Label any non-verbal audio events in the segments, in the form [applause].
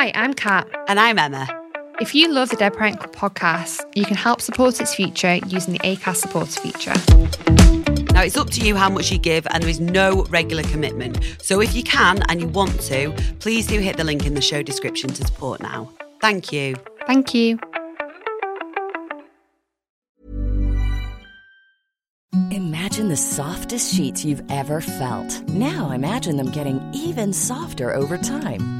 Hi, I'm Kat. And I'm Emma. If you love the Dead Parent Club podcast, you can help support its future using the ACAST supporter feature. Now, it's up to you how much you give, and there is no regular commitment. So, if you can and you want to, please do hit the link in the show description to support now. Thank you. Thank you. Imagine the softest sheets you've ever felt. Now imagine them getting even softer over time.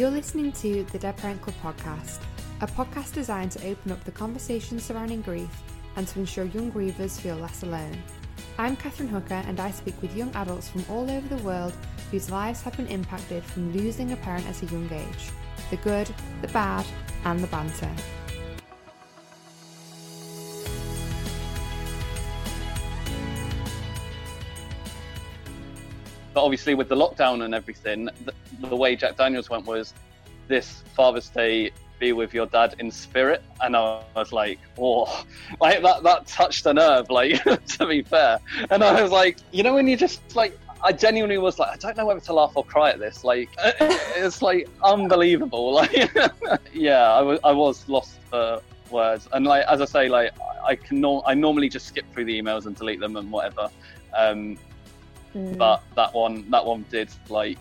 You're listening to the Dead podcast, a podcast designed to open up the conversations surrounding grief and to ensure young grievers feel less alone. I'm Catherine Hooker and I speak with young adults from all over the world whose lives have been impacted from losing a parent at a young age the good, the bad, and the banter. But obviously, with the lockdown and everything, the, the way Jack Daniels went was this Father's Day be with your dad in spirit. And i was like oh [laughs] like that that touched a nerve like [laughs] to be fair. And i was like you know when you just like i genuinely was like i don't know whether to laugh or cry at this. Like [laughs] it's like unbelievable. Like yeah I was I was lost for words. And like as i say like i can no- i normally just skip through the emails and delete them and whatever. Um Mm. but that one that one did like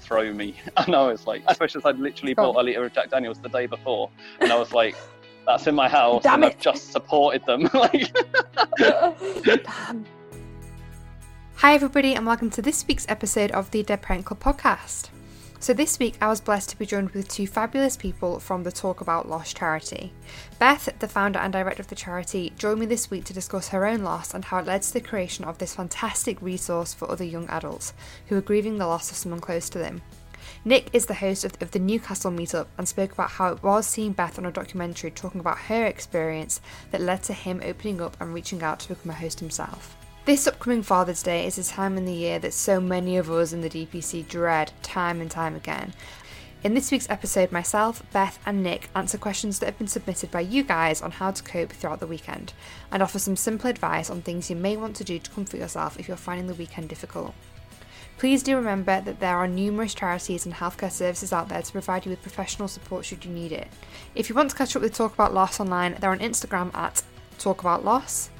throw me. [laughs] And i was like especially as i'd literally bought a liter of jack daniels the day before and i was like that's in my house Damn and it. i've just supported them. [laughs] Like Hi, everybody, and welcome to this week's episode of the Dead Parent Club podcast. So, this week I was blessed to be joined with two fabulous people from the Talk About Loss charity. Beth, the founder and director of the charity, joined me this week to discuss her own loss and how it led to the creation of this fantastic resource for other young adults who are grieving the loss of someone close to them. Nick is the host of, the Newcastle meetup and spoke about how it was seeing Beth on a documentary talking about her experience that led to him opening up and reaching out to become a host himself. This upcoming Father's Day is a time in the year that so many of us in the DPC dread time and time again. In this week's episode, myself, Beth, and Nick answer questions that have been submitted by you guys on how to cope throughout the weekend and offer some simple advice on things you may want to do to comfort yourself if you're finding the weekend difficult. Please do remember that there are numerous charities and healthcare services out there to provide you with professional support should you need it. If you want to catch up with Talk About Loss online, they're on Instagram at Talk About Loss,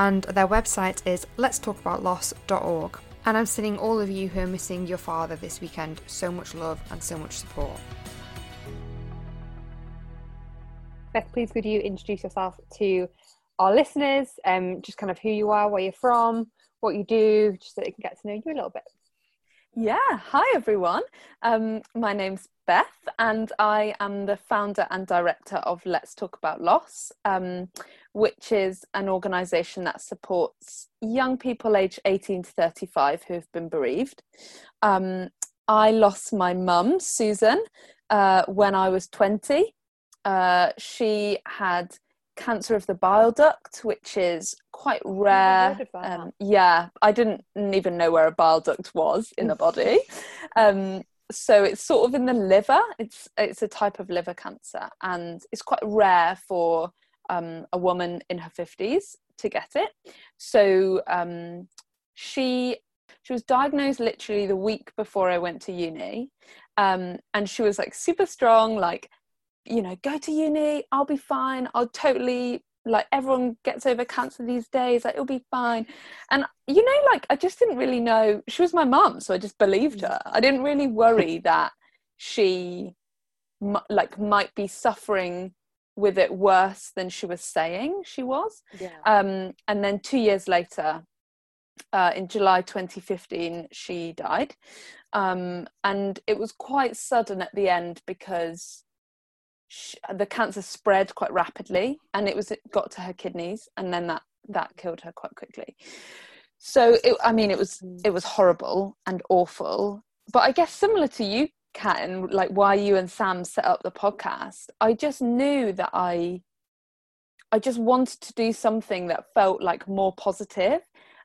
and their website is letstalkaboutloss.org. And I'm sending all of you who are missing your father this weekend so much love and so much support. Beth, please could you introduce yourself to our listeners, um, just kind of who you are, where you're from, what you do, just so they can get to know you a little bit. Yeah, hi everyone. Um, my name's Beth, and I am the founder and director of Let's Talk About Loss, um, which is an organisation that supports young people aged 18 to 35 who have been bereaved. Um, I lost my mum, Susan, uh, when I was 20. Uh, she had cancer of the bile duct, which is quite rare. heard of that. Um, yeah, I didn't even know where a bile duct was in the body. [laughs] Um, so it's sort of in the liver. It's it's a type of liver cancer, and it's quite rare for um, a woman in her fifties to get it. So um, she she was diagnosed literally the week before I went to uni, um, and she was like super strong, like you know, go to uni, I'll be fine. I'll totally like everyone gets over cancer these days, like it'll be fine. And you know, like I just didn't really know she was my mum, so I just believed her. I didn't really worry [laughs] that she like might be suffering with it worse than she was saying she was. Yeah. Um, and then two years later, uh, in July 2015, she died. Um, and it was quite sudden at the end because sh the cancer spread quite rapidly, and it was it got to her kidneys, and then that that killed her quite quickly. So it, I mean, it was mm. it was horrible and awful. But I guess similar to you, Kat, and like why you and Sam set up the podcast, I just knew that I I just wanted to do something that felt like more positive,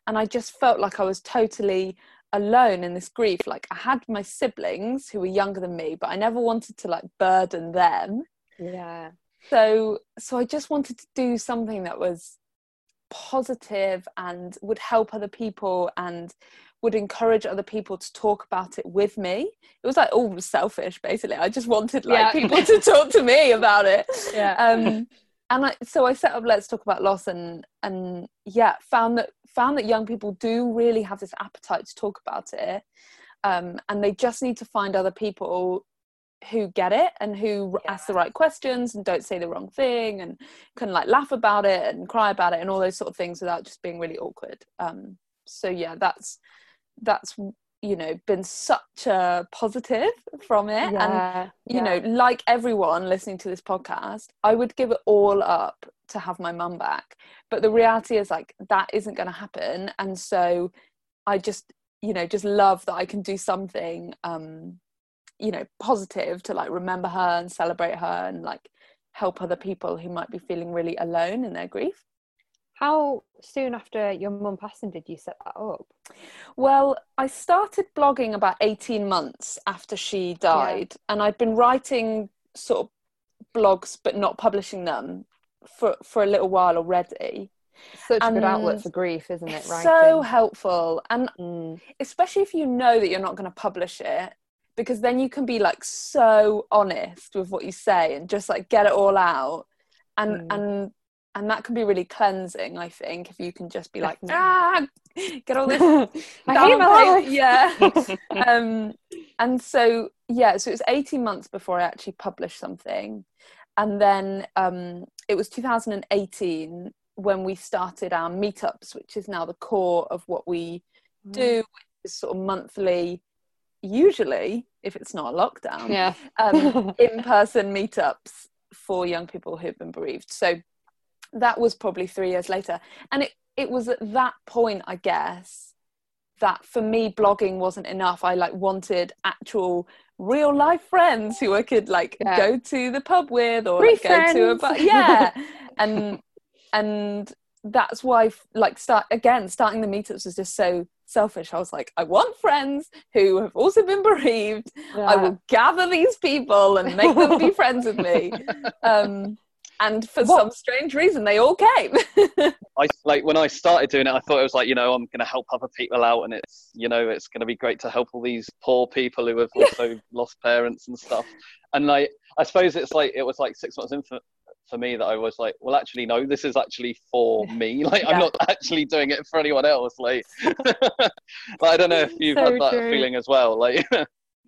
and I just felt like I was totally alone in this grief like i had my siblings who were younger than me but i never wanted to like burden them yeah. So so i just wanted to do something that was positive and would help other people and would encourage other people to talk about it with me. It was like all selfish basically. I just wanted like Yeah. people [laughs] to talk to me about it. Yeah. Um and I, so I set up Let's Talk About Loss and and yeah found that found that young people do really have this appetite to talk about it. Um, and they just need to find other people who get it and who ask the right questions and don't say the wrong thing and can like laugh about it and cry about it and all those sort of things without just being really awkward. Um, so yeah that's that's you know been such a positive from it. And yeah you know like everyone listening to this podcast i would give it all up to have my mum back. But the reality is like that isn't going to happen. And so i just you know just love that i can do something um you know positive to like remember her and celebrate her and like help other people who might be feeling really alone in their grief how soon after your mum passing did you set that up Well, I started blogging about 18 months after she died, and I'd been writing sort of blogs but not publishing them for, for a little while already. such a good outlet for grief isn't it right so helpful, and mm. especially if you know that you're not going to publish it, because then you can be like so honest with what you say and just like get it all out, and Mm. and and that can be really cleansing. I think if you can just be like, ah, get all [laughs] this I hate Yeah. [laughs] um, and so yeah, so it was 18 months before I actually published something, and then um, it was 2018 when we started our meetups, which is now the core of what we do. Is sort of monthly, usually if it's not a lockdown, yeah um, [laughs] in-person meetups for young people who've been bereaved. So that was probably three years later, and it it was at that point, I guess, that for me blogging wasn't enough. I like wanted actual real life friends who I could like Yeah. go to the pub with or like, go to a bar. Yeah, [laughs] and and that's why like start again starting the meetups was just so selfish i was like i want friends who have also been bereaved I will gather these people and make them be [laughs] friends with me. Um, and for What- some strange reason, they all came. [laughs] I like when I started doing it, I thought it was like, you know, I'm going to help other people out, and it's, you know, it's going to be great to help all these poor people who have [laughs] also lost parents and stuff. And like, I suppose it's like it was like six months in for, for me that I was like, well, actually, no, this is actually for [laughs] me. [laughs] Like, Yeah. I'm not [laughs] actually doing it for anyone else. Like, but I don't know if you've So had that true. feeling as well. Like,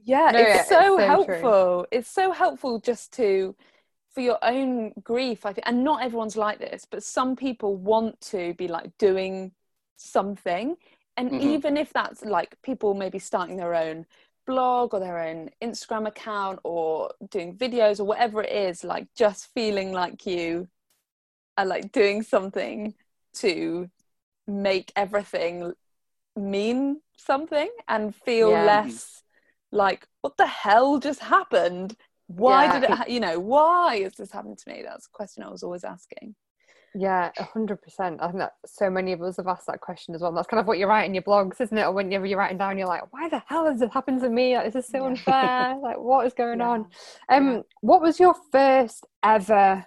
yeah, No, it's yeah, so it's so true. helpful. It's so helpful just to for your own grief. I think, and not everyone's like this, but some people want to be like doing something, and Mhm. even if that's like people maybe starting their own blog or their own Instagram account or doing videos or whatever it is, like just feeling like you are like doing something to make everything mean something and feel Yeah. less like what the hell just happened why Yeah. did it ha- you know why has this happened to me that's a question i was always asking Yeah, a hundred percent. I think that so many of us have asked that question as well. And that's kind of what you write in your blogs, isn't it? Or whenever you're writing down, you're like, "Why the hell has this happened to me? Like, this is so Yeah. unfair. [laughs] like, what is going Yeah. on?" Um, Yeah. what was your first ever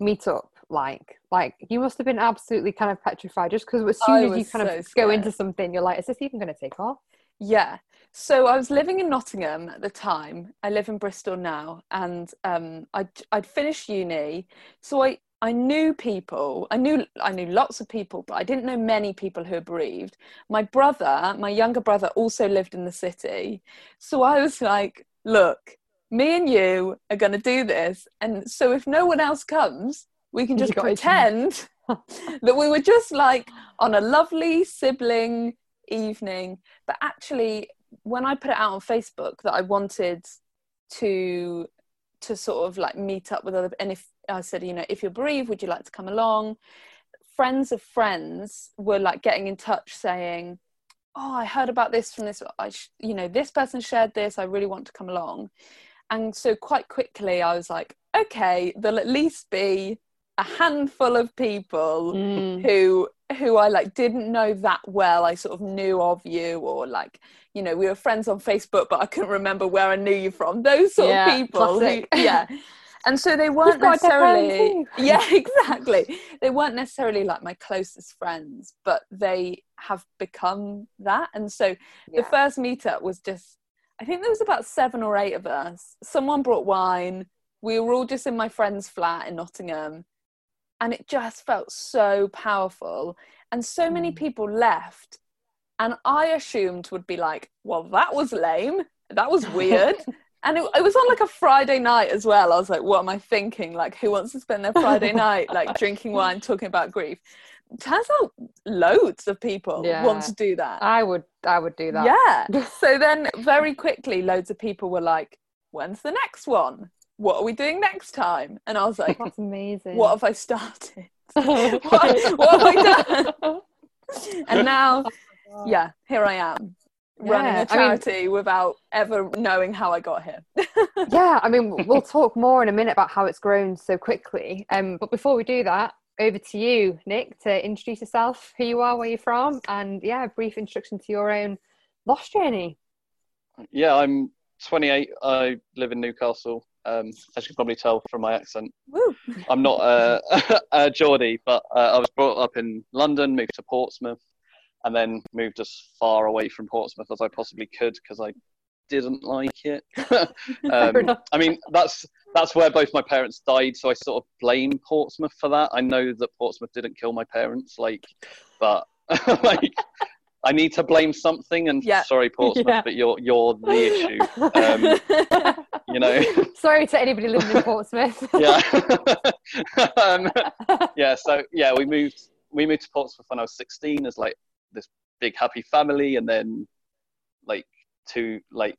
meetup like? Like, you must have been absolutely kind of petrified, just because as soon I as you kind so of go into something, you're like, "Is this even going to take off?" Yeah. So I was living in Nottingham at the time. I live in Bristol now, and um, I'd, I'd finished uni. So I, I knew people. I knew I knew lots of people, but I didn't know many people who were bereaved. My brother, my younger brother, also lived in the city. So I was like, "Look, me and you are going to do this, and so if no one else comes, we can just pretend [laughs] that we were just like on a lovely sibling evening. But actually, when I put it out on Facebook that I wanted to to sort of like meet up with other and if i said you know if you're bereaved would you like to come along friends of friends were like getting in touch saying oh i heard about this from this i sh- you know this person shared this i really want to come along and so quite quickly i was like okay there'll at least be a handful of people Mm. who who I like didn't know that well. I sort of knew of you, or like you know we were friends on Facebook, but I couldn't remember where I knew you from. Those sort Yeah, of people, who, yeah. [laughs] And so they weren't got a dead friend necessarily, [laughs] yeah, exactly. They weren't necessarily like my closest friends, but they have become that. And so the first meetup was just, I think there was about seven or eight of us. Someone brought wine. We were all just in my friend's flat in Nottingham and it just felt so powerful and so many Mm. people left and i assumed would be like well that was lame that was [laughs] weird and it, it was on like a friday night as well i was like what am i thinking like who wants to spend their [laughs] friday night like drinking wine talking about grief turns out loads of people Yeah. want to do that I would I would do that. yeah. [laughs] So then very quickly loads of people were like, when's the next one? What are we doing next time? And I was like, That's amazing. what have I started? [laughs] what, what have I done? And now, oh yeah, here I am running Yeah, a I mean- charity without ever knowing how I got here. [laughs] yeah, I mean, we'll talk more in a minute about how it's grown so quickly. Um, but before we do that, over to you, Nick, to introduce yourself, who you are, where you're from, and yeah, a brief introduction to your own lost journey. Yeah, I'm 28. I live in Newcastle. Um, as you can probably tell from my accent, Woo. I'm not uh, [laughs] a Geordie, but uh, I was brought up in London, moved to Portsmouth, and then moved as far away from Portsmouth as I possibly could because I didn't like it. [laughs] um. I mean, that's that's where both my parents died, so I sort of blame Portsmouth for that. I know that Portsmouth didn't kill my parents, like, but [laughs] like. I need to blame something, and Yeah. sorry, Portsmouth, Yeah. but you're you're the issue. Um, [laughs] you know, Sorry to anybody living in Portsmouth. yeah, um, yeah. So yeah, we moved we moved to Portsmouth when I was 16 as like this big happy family, and then like two like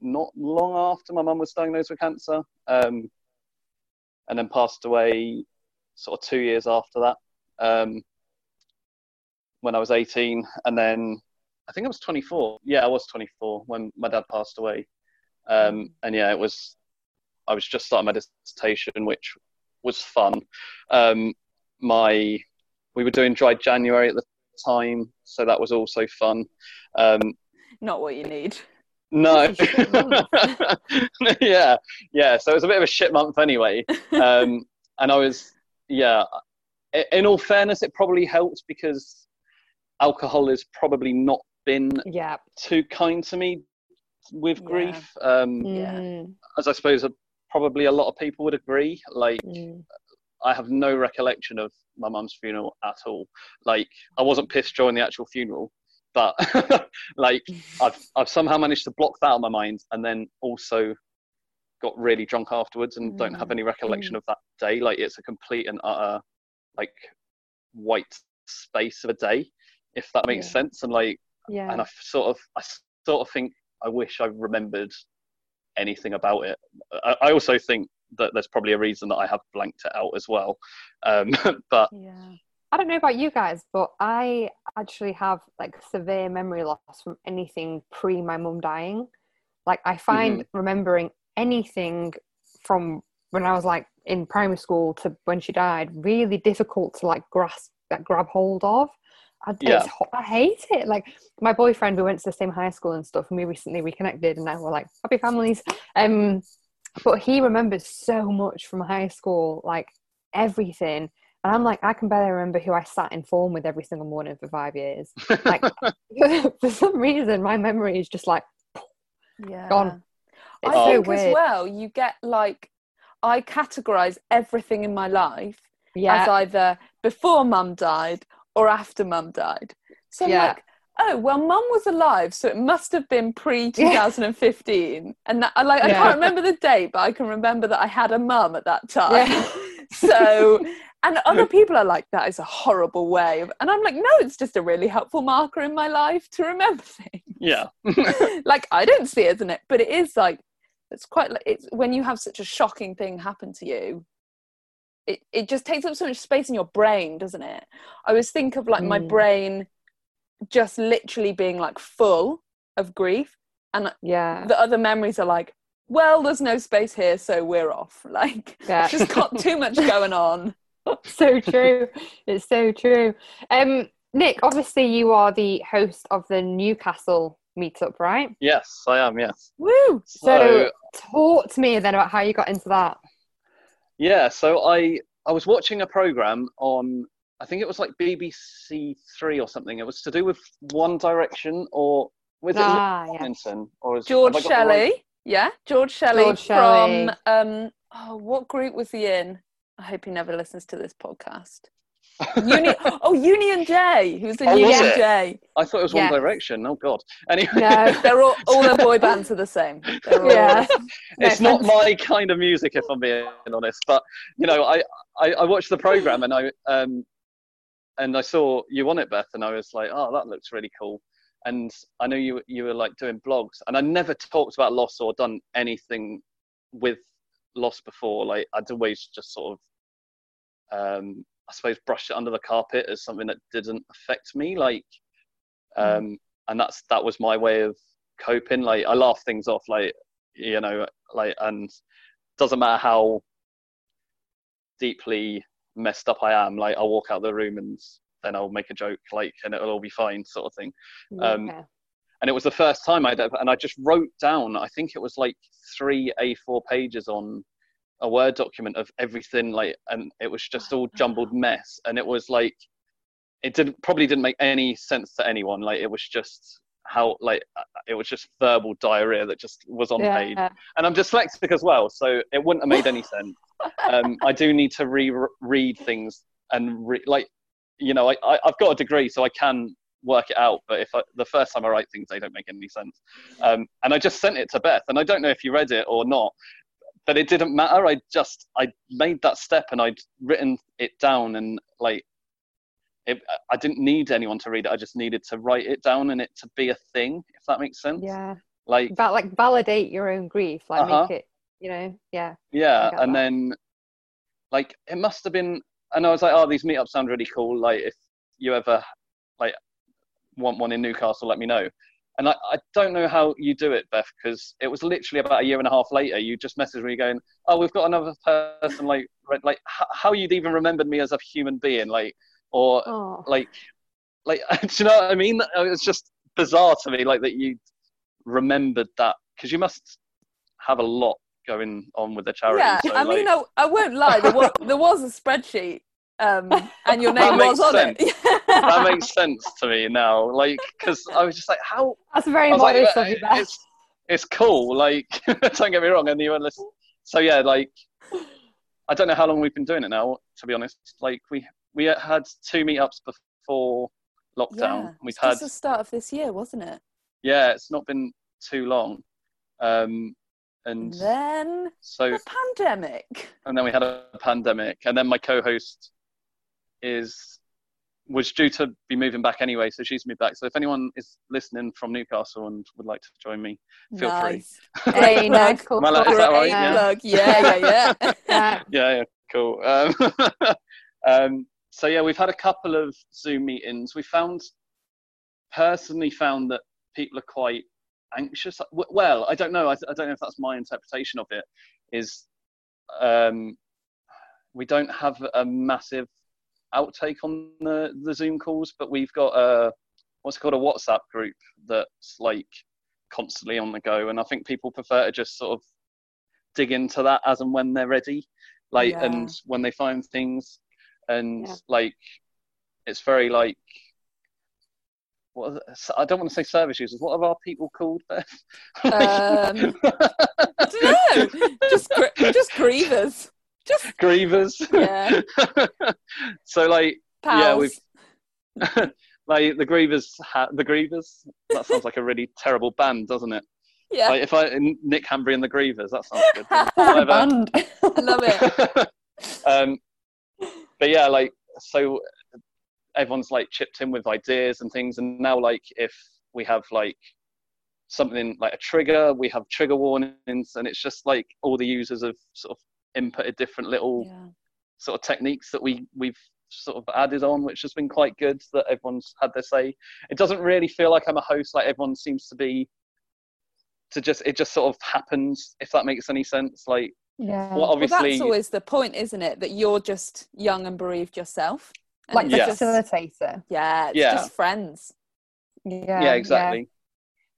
not long after my mum was diagnosed with cancer, um, and then passed away sort of two years after that. Um, when I was 18, and then I think I was 24. Yeah, I was 24 when my dad passed away. Um, and yeah, it was. I was just starting my dissertation, which was fun. Um, my we were doing dry January at the time, so that was also fun. Um, Not what you need. no, It's [laughs] a shit month. [laughs] yeah, yeah. So it was a bit of a shit month anyway. [laughs] Um, and I was, yeah. In all fairness, it probably helped because alcohol has probably not been yeah. too kind to me with Yeah. grief. Um, Yeah. As I suppose probably a lot of people would agree. Like, mm. I have no recollection of my mum's funeral at all. Like, I wasn't pissed during the actual funeral, but [laughs] like, I've [laughs] I've somehow managed to block that out of my mind, and then also got really drunk afterwards, and don't have mm. any recollection mm. of that day. Like, it's a complete and utter like white space of a day, if that makes Yeah. sense. And like, Yeah. and I sort of I sort of think I wish I remembered anything about it. I, I also think that there's probably a reason that I have blanked it out as well. Um, [laughs] but Yeah. I don't know about you guys, but I actually have like severe memory loss from anything pre my mum dying. Like I find remembering anything from when I was like in primary school to when she died really difficult to like grasp, that grab hold of. I, Yeah. I hate it. Like my boyfriend, we went to the same high school and stuff, and we recently reconnected, and now we're like happy families. Um, but he remembers so much from high school, like everything. And I'm like, I can barely remember who I sat in form with every single morning for five years. Like, [laughs] [laughs] for some reason, my memory is just like Yeah. gone. It's I so think weird. as well, you get like, I categorize everything in my life Yeah, as either before mum died or after mum died. So I'm Yeah. like, oh, well, mum was alive, so it must have been pre [laughs] 2015. And that, I like, I can't remember the date, but I can remember that I had a mum at that time. Yeah. [laughs] so, and [laughs] other people are like, that is a horrible way. Of, and I'm like, no, it's just a really helpful marker in my life to remember things yeah, like I don't see it as an but it is like it's quite like it's when you have such a shocking thing happen to you it, it just takes up so much space in your brain doesn't it i always think of like my Mm. brain just literally being like full of grief and Yeah. the other memories are like well there's no space here so we're off [laughs] like Yeah. it's just got too much [laughs] going on so true. It's so true. Um, Nick, obviously you are the host of the Newcastle meetup, right? Yes, I am. Yes. woo So, So- talk to me then about how you got into that. Yeah, so I I was watching a program on I think it was like BBC Three or something. It was to do with One Direction or with it Ah, yeah. Or is, george have I got the shelley right- yeah george shelley George Shelley. from um oh what group was he in i hope he never listens to this podcast Uni- [laughs] oh Union J. Who's the Oh, was Union? J? I thought it was Yeah. One Direction. Oh God. Anyway, No. [laughs] They're all all their boy bands are the same. All, Yeah. [laughs] it's No not my kind of music if I'm being honest. But you know, I, I, I watched the program and I um and I saw you on it, Beth, and I was like, oh, that looks really cool. And I know you you were like doing blogs, and I never talked about loss or done anything with loss before. Like I'd always just sort of um I suppose brushed it under the carpet as something that didn't affect me. Like um and that's that was my way of coping. Like I laugh things off, like you know, like and doesn't matter how deeply messed up I am. Like I'll walk out of the room and then I'll make a joke, like, and it'll all be fine, sort of thing. Um, And it was the first time I'd ever, and I just wrote down. I think it was like three A4 pages on a Word document of everything, like, and it was just all jumbled mess. And it was like, it didn't probably didn't make any sense to anyone. Like it was just how like it was just verbal diarrhea that just was on page and I'm dyslexic as well, so it wouldn't have made any [laughs] sense. Um, I do need to re-read things and re- like, you know, I, I I've got a degree, so I can work it out. But if I, the first time I write things, they don't make any sense. Um, and I just sent it to Beth, and I don't know if you read it or not, but it didn't matter. I just I made that step and I'd written it down, and like, it, I didn't need anyone to read it. I just needed to write it down and it to be a thing, if that makes sense. Yeah. Like But like validate your own grief, like Uh-huh. make it, you know, yeah. Yeah, and that. then like it must have been, and I was like, oh, these meetups sound really cool. Like if you ever like want one in Newcastle, let me know. And I, I don't know how you do it, Beth, because it was literally about a year and a half later. You just messaged me going, "Oh, we've got another person." Like, like how you'd even remembered me as a human being, like, or Oh, like, like, [laughs] do you know what I mean? It's just bizarre to me, like that you remembered that because you must have a lot going on with the charity. Yeah, so, I like, mean, I, I won't lie. There was, there was a spreadsheet, um, and your [laughs] name was on it. that makes sense to me now. Like, because I was just like, how? that's very like, modest "Uh, of you, it's it's cool. Like, [laughs] don't get me wrong, and you were listening. So yeah, like, I don't know how long we've been doing it now. To be honest, like we we had two meetups before lockdown. Yeah, We've had just the start of this year, wasn't it? yeah, it's not been too long. Um, and And then so the pandemic. and then we had a pandemic, and then my co-host is was due to be moving back anyway, so she's moved back. So if anyone is listening from Newcastle and would like to join me, feel free. [laughs] Hey, Great nice, plug. cool, Am I like- cool. is that right? Great Yeah. Yeah, yeah, yeah. [laughs] Yeah. [laughs] Yeah, yeah, cool. Um, um, so yeah, we've had a couple of Zoom meetings. We found, personally, found that people are quite anxious. Well, I don't know. I, I don't know if that's my interpretation of it. Is um, we don't have a massive outtake on the, the Zoom calls, but we've got a what's called a WhatsApp group that's like constantly on the go, and I think people prefer to just sort of dig into that as and when they're ready, like Yeah. and when they find things, and Yeah. like it's very like. What the- I don't want to say service users. What are our people called? Beth? [laughs] Um, I don't know. [laughs] Just, gr- just grievers. Just grievers. yeah, [laughs] so like pals. Yeah, we've- like the grievers ha- the grievers that sounds like a really terrible band doesn't it yeah. like if i nick Hambry and the grievers that sounds good What a Whatever. band. I love it. um but yeah like so everyone's like chipped in with ideas and things and now like if we have like something like a trigger. We have trigger warnings, and it's just like all the users have sort of inputted different little Yeah. sort of techniques that we we've sort of added on, which has been quite good. That everyone's had their say. It doesn't really feel like I'm a host. Like everyone seems to be to just it just sort of happens. If that makes any sense. Like Yeah. well, Well, that's always the point, isn't it? That you're just young and bereaved yourself. And like it's the Yeah. facilitator. yeah, it's Yeah. just friends. Yeah. yeah, exactly.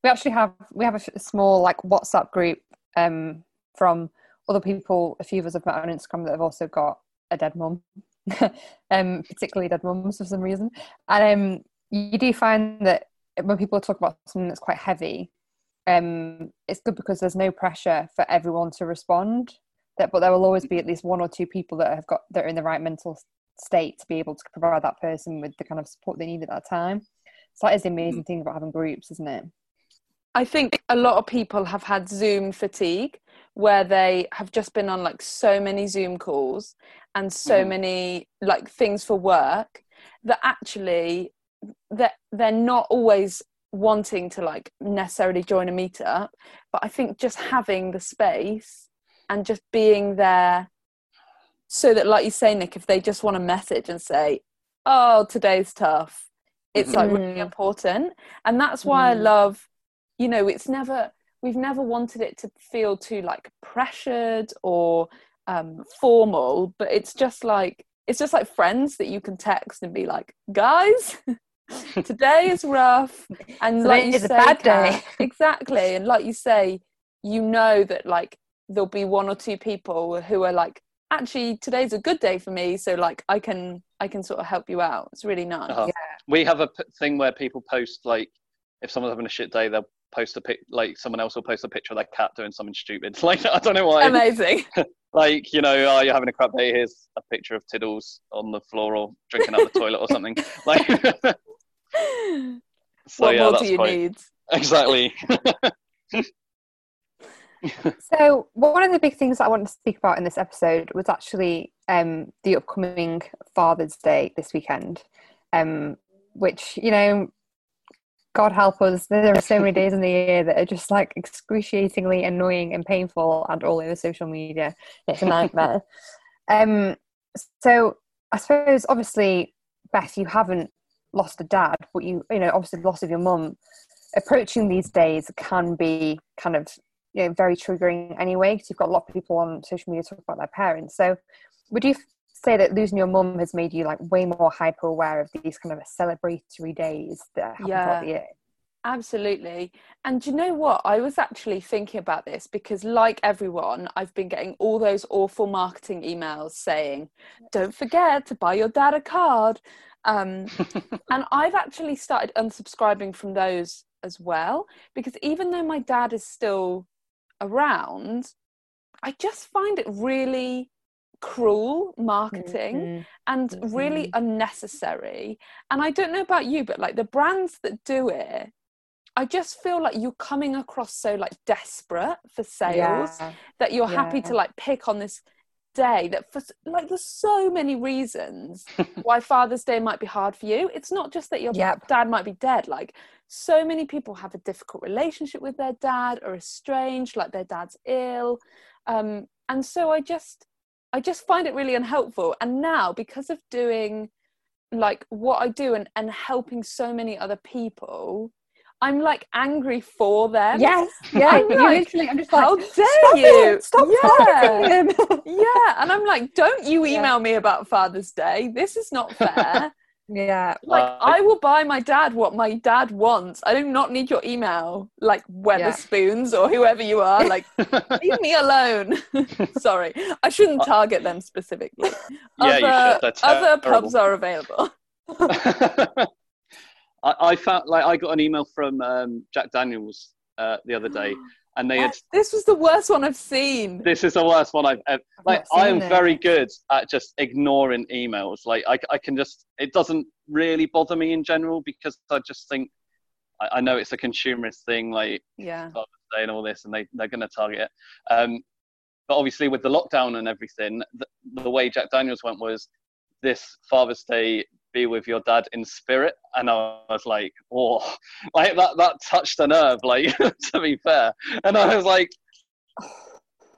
We actually have we have a, f- a small like WhatsApp group um from other people. A few of us have met on Instagram that have also got a dead mum, [laughs] um particularly dead mums for some reason. And um you do find that when people talk about something that's quite heavy, um it's good because there's no pressure for everyone to respond. That but there will always be at least one or two people that have got that are in the right mental state to be able to provide that person with the kind of support they need at that time. So that is the amazing thing about having groups, isn't it? I think a lot of people have had Zoom fatigue where they have just been on like so many Zoom calls and so Mhm. many like things for work that actually that they're not always wanting to like necessarily join a meetup but I think just having the space and just being there so that like you say Nick if they just want a message and say oh today's tough it's like really Mhm. important and that's why I Mhm. love you know it's never we've never wanted it to feel too like pressured or um formal but it's just like it's just like friends that you can text and be like guys [laughs] today is rough and Today like you is a say, bad day. exactly and like you say you know that like there'll be one or two people who are like actually today's a good day for me so like i can i can sort of help you out. It's really nice. Uh-huh. we have a p- thing where people post like if someone's having a shit day they'll post a pic like someone else will post a picture of their cat doing something stupid. [laughs] Like i don't know why. Amazing. [laughs] Like you know oh you're having a crap day here's a picture of tiddles on the floor or drinking out the toilet or something. [laughs] Like so what yeah more that's do you quite need? Exactly [laughs] So one of the big things that I wanted to speak about in this episode was actually um, the upcoming Father's Day this weekend, um, which you know, God help us, there are so many days in the year that are just like excruciatingly annoying and painful, and all over social media. It's a nightmare. [laughs] um, so I suppose, obviously, Beth, you haven't lost a dad, but you, you know, obviously the loss of your mum. Approaching these days can be kind of you know very triggering anyway because you've got a lot of people on social media talk about their parents so would you say that losing your mum has made you like way more hyper aware of these kind of celebratory days that happen Yeah. throughout the year Absolutely. And do you know what? I was actually thinking about this because, like everyone, I've been getting all those awful marketing emails saying, don't forget to buy your dad a card. Um, [laughs] and I've actually started unsubscribing from those as well because even though my dad is still around, I just find it really cruel marketing Mhm. and really unnecessary. And I don't know about you, but like the brands that do it, I just feel like you're coming across so like desperate for sales Yeah. that you're happy to like pick on this day that for like there's so many reasons [laughs] why Father's Day might be hard for you. It's not just that your Yep. dad might be dead. Like so many people have a difficult relationship with their dad or estranged, like their dad's ill. Um, and so I just I just find it really unhelpful. And now because of doing like what I do and, and helping so many other people, I'm like angry for them. yes [laughs] yeah I'm you like, literally i'm just How like dare stop you? it! stop yeah. [laughs] yeah. And I'm like, don't you Yeah. email me about Father's Day. This is not [laughs] fair. Yeah like Uh, I will buy my dad what my dad wants. I do not need your email, like Wetherspoons or whoever you are. Like, [laughs] leave me alone. [laughs] Sorry, I shouldn't target them specifically. Uh, Yeah, you other, should. They're other terrible. pubs are available. [laughs] I, I found like I got an email from um, Jack Daniels uh, the other day, [gasps] and they had. This was the worst one I've seen. This is the worst one I've ever. Like I am it. very good at just ignoring emails. Like I, I can just. It doesn't really bother me in general because I just think I, I know it's a consumerist thing. Like Yeah, saying all this, and they they're going to target it. Um, but obviously, with the lockdown and everything, the, the way Jack Daniels went was this Father's Day be with your dad in spirit, and I was like, oh, [laughs] like that that touched a nerve. Like [laughs] to be fair, and I was like,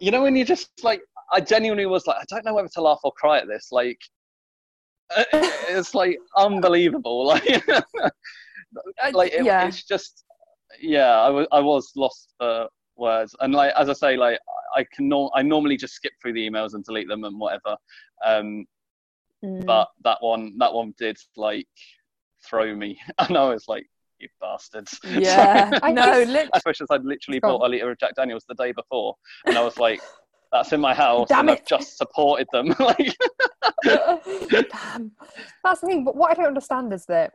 you know, when you just like, I genuinely was like, I don't know whether to laugh or cry at this. Like, [laughs] it's like unbelievable. Like, like it, yeah. it's just, yeah, I was I was lost for words, and like as I say, like I can I normally just skip through the emails and delete them and whatever. Um, Mm. but that one that one did like throw me and [laughs] i was like you bastards yeah, [laughs] I no, just- lit- especially as i'd literally Go on. bought a litre of jack daniels the day before and i was like [laughs] that's in my house Damn and it. i've just supported them like Damn. That's the thing. But what I don't understand is that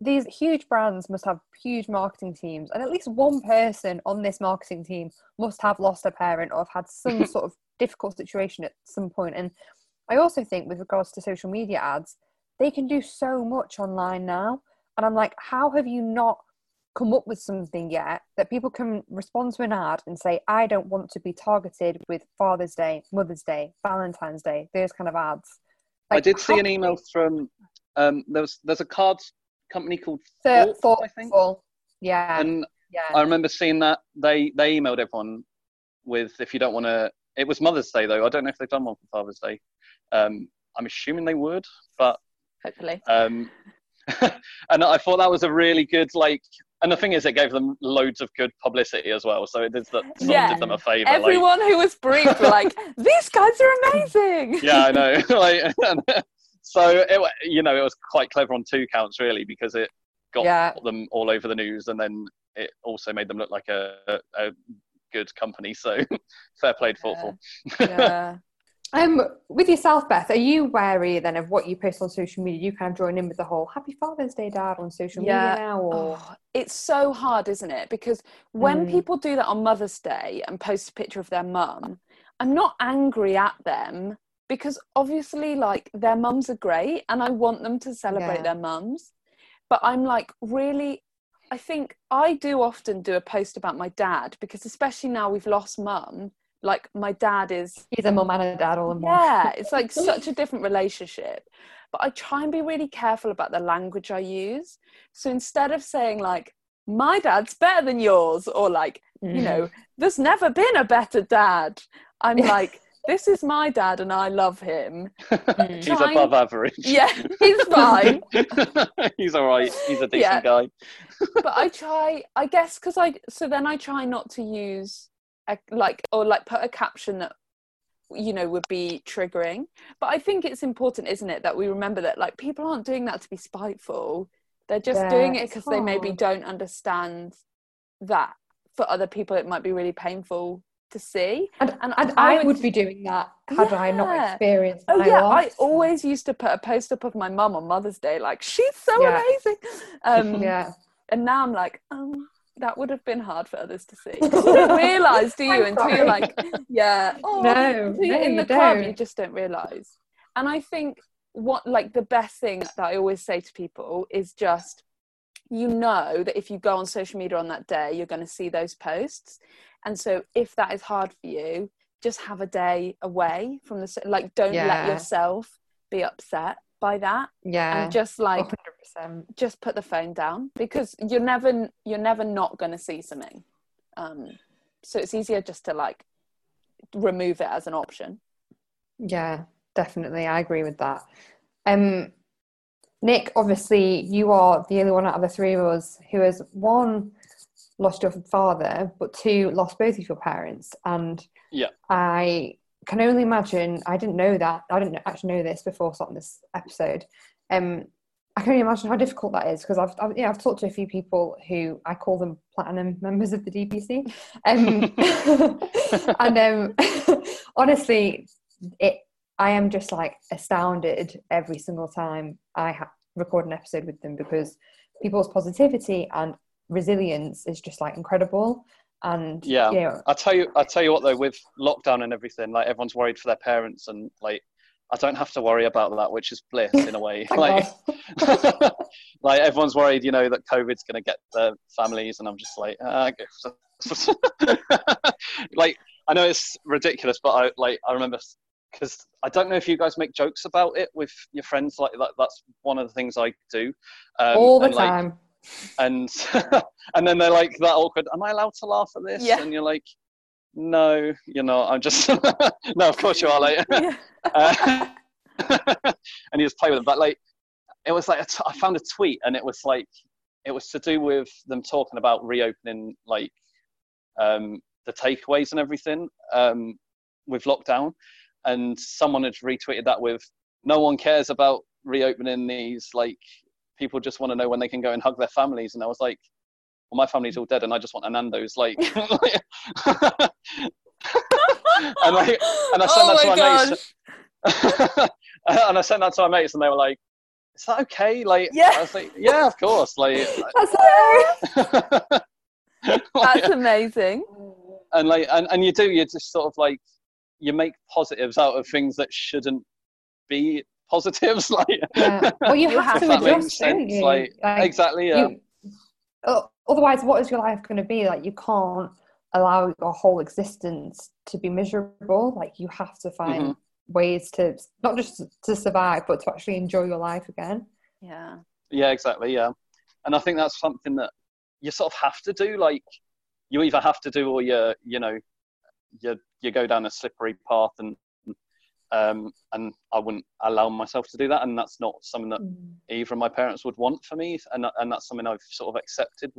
these huge brands must have huge marketing teams, and at least one person on this marketing team must have lost a parent or have had some sort of difficult situation at some point. And I also think, with regards to social media ads, they can do so much online now. And I'm like, how have you not come up with something yet that people can respond to an ad and say, I don't want to be targeted with Father's Day, Mother's Day, Valentine's Day, those kind of ads? i did see an email from um there was there's a cards company called Thir- Thought, i think Thortful. Yeah, and yeah. I remember seeing that they they emailed everyone with if you don't want to. It was Mother's Day though. I don't know if they've done one for Father's Day. Um, I'm assuming they would, but hopefully. um, [laughs] and I thought that was a really good like. And the thing is, it gave them loads of good publicity as well. So it did, that sort of did them a favour. like, Everyone who was briefed were like, [laughs] "These guys are amazing." [laughs] yeah, I know. like, so it, you know, it was quite clever on two counts really because it got Yeah. them all over the news, and then it also made them look like a, a good company. So fair played, Thortful. yeah. Um, with yourself, Beth, are you wary then of what you post on social media? You kind of join in with the whole "Happy Father's Day, Dad" on social Yeah. media now, or Oh, it's so hard, isn't it? Because when Mm. people do that on Mother's Day and post a picture of their mum, I'm not angry at them because obviously, like, their mums are great and I want them to celebrate Yeah. their mums. But I'm like, really, I think I do often do a post about my dad because, especially now we've lost mum, like, my dad is he's a mum and a dad all in one. yeah, [laughs] it's like such a different relationship. But I try and be really careful about the language I use. So instead of saying like, my dad's better than yours, or like, you know, mm. there's never been a better dad, I'm [laughs] like, this is my dad and I love him. Mm. He's Trying- above average. Yeah, he's [laughs] fine. He's all right. He's a decent Yeah. guy. but I try, I guess, because I, so then I try not to use a, like, or like put a caption that, you know, would be triggering. But I think it's important, isn't it, that we remember that like people aren't doing that to be spiteful. They're just Yeah, doing it because they maybe don't understand that for other people it might be really painful to see. And, And and I I, would- would be doing that had I not experienced Oh yeah. I always used to put a post up of my mum on Mother's Day, like she's so Yeah. amazing. [laughs] Um, yeah. and now I'm like, um, that would have been hard for others to see. [laughs] You don't realise, do you? Until you're like, yeah, oh, No, no, in the club, don't. you just don't realise. And I think what, like, the best thing that I always say to people is just, you know, that if you go on social media on that day, you're going to see those posts. And so, if that is hard for you, just have a day away from the, like, don't let yourself be upset by that, Yeah. and just like 100%. just put the phone down because you're never you're never not going to see something um so it's easier just to like remove it as an option Yeah, definitely. I agree with that. Um, Nick, obviously, you are the only one out of the three of us who has one lost your father, but two lost both of your parents. And Yeah. I can only imagine. I didn't know that. I didn't actually know this before starting this episode. Um, I can only imagine how difficult that is because I've, I've yeah I've talked to a few people who I call them platinum [laughs] members of the DPC, um, [laughs] and um, [laughs] honestly, it I am just like astounded every single time I ha- record an episode with them because people's positivity and resilience is just like incredible. And Yeah. I tell you, I tell you what though, with lockdown and everything, like everyone's worried for their parents, and like I don't have to worry about that, which is bliss in a way. [laughs] like, [laughs] like everyone's worried, you know, that COVID's going to get their families, and I'm just like, ah, [laughs] like I know it's ridiculous, but I like I remember because I don't know if you guys make jokes about it with your friends. Like that, that's one of the things I do um, all the and, time. Like, and [laughs] and then they're like that awkward. Am I allowed to laugh at this? Yeah. And you're like, no, you're not. I'm just [laughs] no. Of course you are. Like, [laughs] uh, and you just play with it. But like, it was like I found a tweet, and it was like it was to do with them talking about reopening like um, the takeaways and everything um, with lockdown, and someone had retweeted that with no one cares about reopening these like people just want to know when they can go and hug their families and i was like well my family's all dead and i just want a nando's like and [laughs] like and i sent oh that to my my mates. [laughs] and i sent that to my mates and they were like is that okay? Like yeah. I was like yeah of course like [laughs] that's, that's amazing. And like and, and you do you just sort of like you make positives out of things that shouldn't be positives [laughs] like yeah. well you, you have, to adjust don't you? Like, like, exactly yeah you, otherwise what is your life going to be like you can't allow your whole existence to be miserable like you have to find mm-hmm. ways to not just to survive but to actually enjoy your life again yeah yeah exactly yeah and i think that's something that you sort of have to do like you either have to do or you you know you you go down a slippery path and um, and I wouldn't allow myself to do that, and that's not something that mm. either of my parents would want for me, and and that's something I've sort of accepted,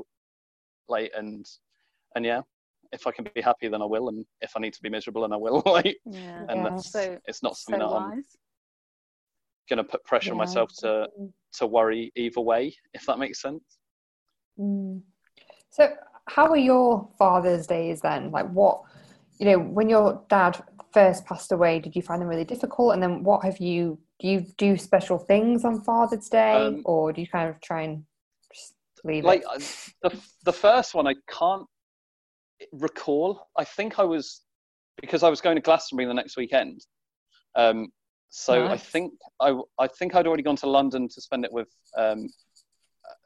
like and and yeah, if I can be happy, then I will, and if I need to be miserable, then I will, [laughs] like, yeah. and yeah. that's so, it's not something so that I'm gonna put pressure yeah. on myself to to worry either way, if that makes sense. Mm. So, how were your father's days then? Like, what you know, when your dad first passed away, did you find them really difficult? And then what have you, do you do special things on Father's Day um, or do you kind of try and leave like, it? Uh, the, the first one, I can't recall. I think I was, because I was going to Glastonbury the next weekend. Um, so nice. I think I, I think I'd already gone to London to spend it with. Um,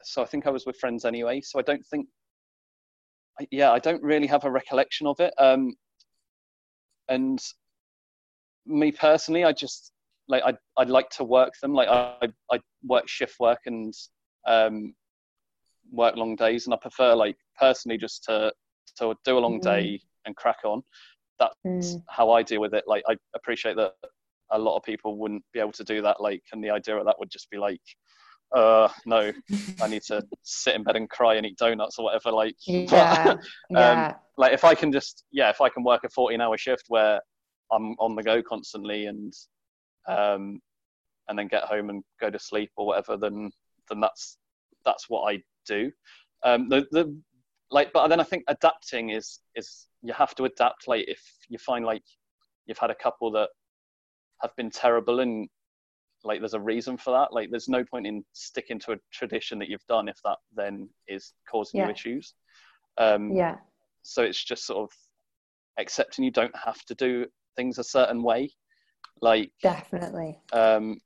so I think I was with friends anyway. So I don't think. Yeah, I don't really have a recollection of it. Um, and me personally, I just like I'd, I'd like to work them. Like I I work shift work and um, work long days, and I prefer like personally just to to do a long mm. day and crack on. That's mm. how I deal with it. Like I appreciate that a lot of people wouldn't be able to do that. Like, and the idea of that would just be like, uh, no, I need to [laughs] sit in bed and cry and eat donuts or whatever. Like, [laughs] yeah, um, yeah. like if I can just, yeah, if I can work a 14 hour shift where I'm on the go constantly and, um, and then get home and go to sleep or whatever, then, then that's, that's what I do. Um, the, the, like, but then I think adapting is, is you have to adapt. Like if you find like you've had a couple that have been terrible and like there's a reason for that like there's no point in sticking to a tradition that you've done if that then is causing yeah. you issues um yeah so it's just sort of accepting you don't have to do things a certain way like definitely um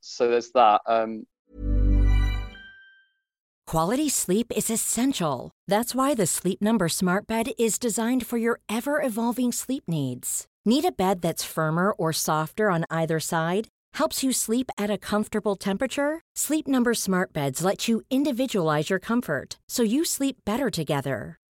so there's that um quality sleep is essential that's why the sleep number smart bed is designed for your ever evolving sleep needs Need a bed that's firmer or softer on either side? Helps you sleep at a comfortable temperature? Sleep Number Smart Beds let you individualize your comfort so you sleep better together.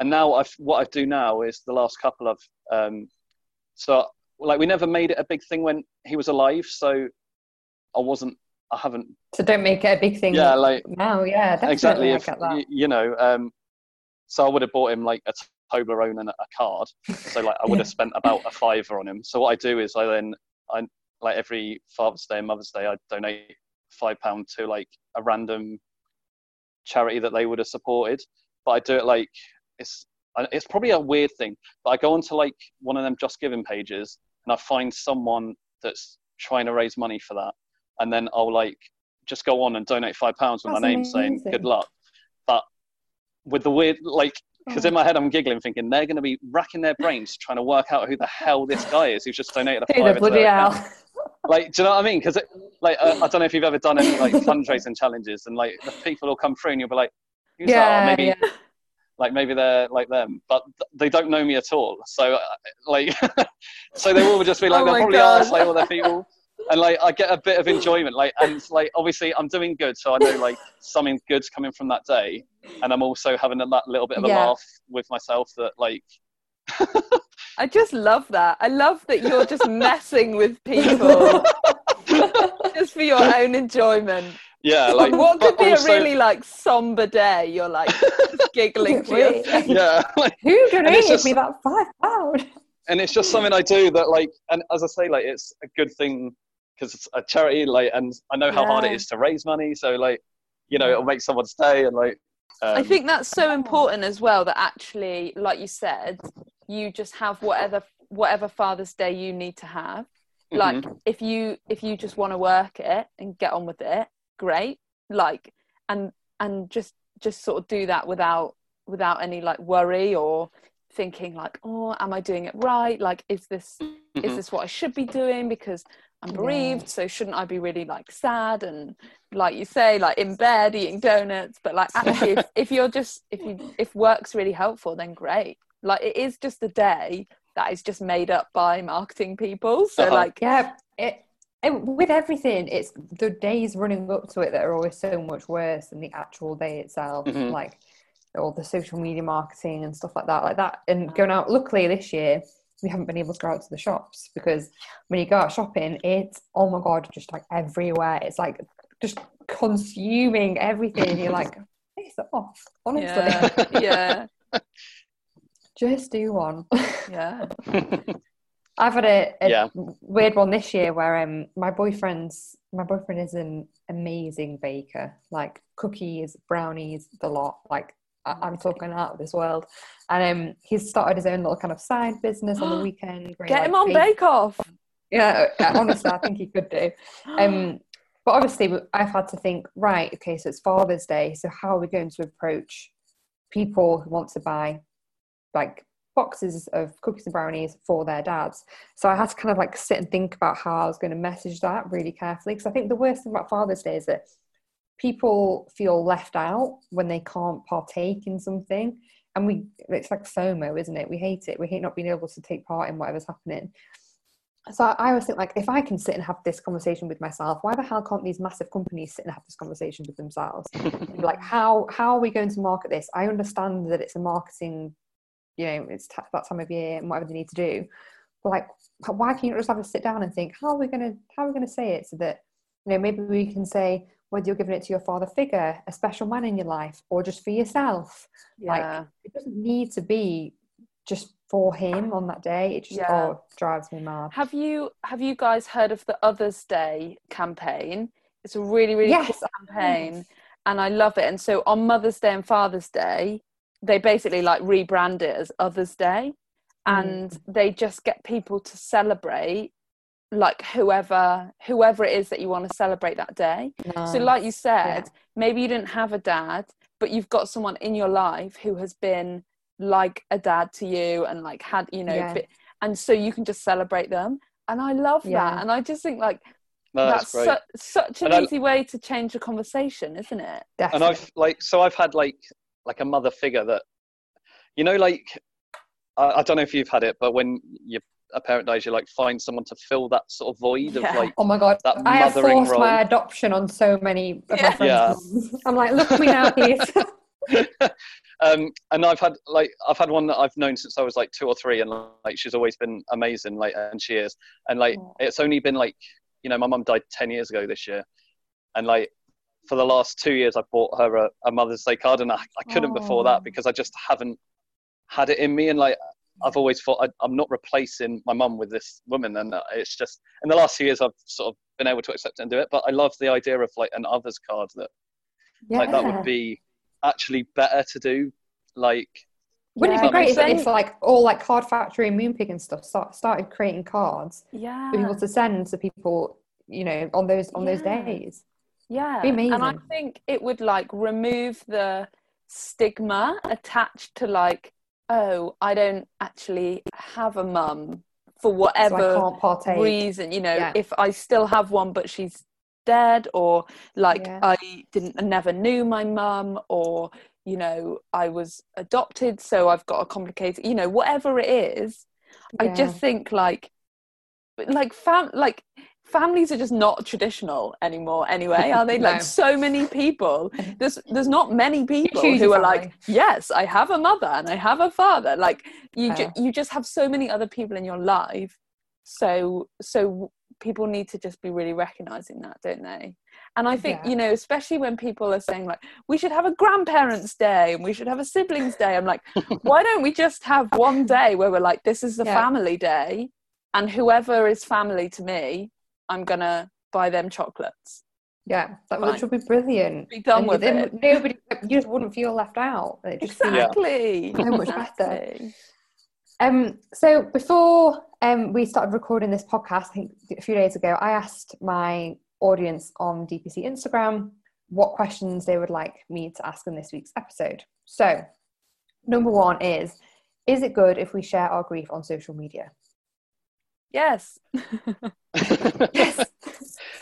And now I've, what I do now is the last couple of, um, so like we never made it a big thing when he was alive. So I wasn't I haven't. So don't make it a big thing. Yeah, like now, yeah, exactly. If you know, um, so I would have bought him like a Toblerone and a card. So like I would have [laughs] spent about a fiver on him. So what I do is I then I like every Father's Day and Mother's Day I donate five pound to like a random charity that they would have supported. But I do it like it's it's probably a weird thing. But I go onto like one of them Just Giving pages and I find someone that's trying to raise money for that, and then I'll like just go on and donate five pounds with That's my name saying good luck. But with the weird like because Oh. in my head I'm giggling, thinking they're going to be racking their brains trying to work out who the hell this guy is who's just donated a five bloody hell? Like, do you know what I mean? Because like uh, I don't know if you've ever done any like fundraising challenges, and like the people will come through and you'll be like, who's that? Or Yeah, maybe yeah. Like maybe they're like them, but th- they don't know me at all. So uh, like, [laughs] so they will just be like, Oh they'll probably God. ask like all their people, and like I get a bit of enjoyment. Like, and like obviously I'm doing good, so I know like something good's coming from that day, and I'm also having a, that little bit of a Yeah. laugh with myself that like, [laughs] I just love that. I love that you're just messing with people [laughs] just for your own enjoyment. yeah, like what could be also- a really like somber day? You're like giggling [laughs] to yourself. yeah, [laughs] like, [laughs] Who it's donated just- me that five pound? and it's just something I do that like, and as I say, like it's a good thing because it's a charity, like, and I know how hard it is to raise money, so like, you know, it'll make someone stay and like, um, I think that's so important as well that actually, like you said, you just have whatever whatever Father's Day you need to have. Like Mm-hmm. if you if you just want to work it and get on with it, great. Like and and just just sort of do that without without any like worry or thinking like, oh, am I doing it right? Like, is this is Mhm. this what I should be doing? Because I'm Yeah. bereaved, so shouldn't I be really like sad and like you say, like in bed eating donuts? But like actually, if, [laughs] if you're just if you if work's really helpful, then great. Like it is just a day that is just made up by marketing people. So Uh-huh. like, Yeah, it, it, with everything, it's the days running up to it that are always so much worse than the actual day itself. Mhm. Like all the social media marketing and stuff like that, like that. And going out. Luckily, this year we haven't been able to go out to the shops because when you go out shopping, it's oh my god, just like everywhere. It's like just consuming everything. You're like, [laughs] piss it off. Honestly, yeah, yeah, [laughs] just do one. [laughs] yeah. I've had a, a Yeah. weird one this year where um my boyfriend's my boyfriend is an amazing baker, like cookies, brownies, the lot. Like I, I'm talking out of this world, and um he's started his own little kind of side business on the [gasps] weekend. where Get him on Bake Off. Yeah, uh, honestly, I think he could do. [gasps] Um, but obviously, I've had to think. Right, okay, so it's Father's Day. So how are we going to approach people who want to buy like boxes of cookies and brownies for their dads? So I had to kind of like sit and think about how I was going to message that really carefully. Because I think the worst thing about Father's Day is that people feel left out when they can't partake in something. And we, it's like FOMO, isn't it? We hate it. We hate not being able to take part in whatever's happening. So I always think like if I can sit and have this conversation with myself, why the hell can't these massive companies sit and have this conversation with themselves? [laughs] Like how how are we going to market this? I understand that it's a marketing, you know, it's t- that time of year and whatever they need to do. But like, why can't you just have a sit down and think how are we gonna how are we gonna say it so that you know maybe we can say whether you're giving it to your father figure, a special man in your life, or just for yourself. Yeah. Like it doesn't need to be just for him on that day. It just Yeah. oh drives me mad. Have you have you guys heard of the Others Day campaign? It's a really really Yes, cool campaign, and I love it. And so on Mother's Day and Father's Day, they basically like rebrand it as Others Day, mm. and they just get people to celebrate like whoever whoever it is that you want to celebrate that day. So like you said, maybe you didn't have a dad, but you've got someone in your life who has been like a dad to you and like had you know Yeah. bi- and so you can just celebrate them and i love Yeah. that and i just think like No, that's, that's, su- such an And I- easy way to change a conversation isn't it and I've like so I've had like like a mother figure that you know like I, I don't know if you've had it, but when your a parent dies, you like find someone to fill that sort of void Yeah. of like Oh my god! that I have forced role. my adoption on so many of my Yeah. friends. Yeah. I'm like, look at me now, please. [laughs] [laughs] um, and I've had like I've had one that I've known since I was like two or three, and like she's always been amazing, like and she is, and like Aw. it's only been like you know my mum died ten years ago this year, and like for the last two years, I've bought her a, a Mother's Day card, and I, I couldn't before that because I just haven't had it in me, and like I've always thought I, am not replacing my mum with this woman, and uh, it's just in the last few years I've sort of been able to accept and do it. But I love the idea of like an others card that yeah. like that would be actually better to do. Like, wouldn't yeah, it be great if, if, like all like Card Factory and Moonpig and stuff start, started creating cards yeah. for people to send to people, you know, on those on yeah. those days. Yeah, and I think it would like remove the stigma attached to like oh, I don't actually have a mum for whatever so reason. You know, yeah. if I still have one, but she's dead, or like yeah. I didn't, I never knew my mum, or you know, I was adopted, so I've got a complicated, you know, whatever it is. Yeah. I just think like, like fam, like families are just not traditional anymore anyway are they? [laughs] No. like so many people. There's there's not many [laughs] people who are like yes i have a mother and i have a father. Like you ju- you just have so many other people in your life. So so people need to just be really recognizing that don't they? And i think yeah. you know especially when people are saying like we should have a grandparents day and we should have a siblings day i'm like [laughs] why don't we just have one day where we're like this is the yeah. family day and whoever is family to me I'm gonna buy them chocolates. Yeah, that Fine. would be brilliant. Be done and with it. Nobody, you just wouldn't feel left out. exactly. So much better. Um, so before um, we started recording this podcast, I think a few days ago, I asked my audience on DPC Instagram what questions they would like me to ask in this week's episode. So, number one is Is it good if we share our grief on social media? Yes. [laughs] yes.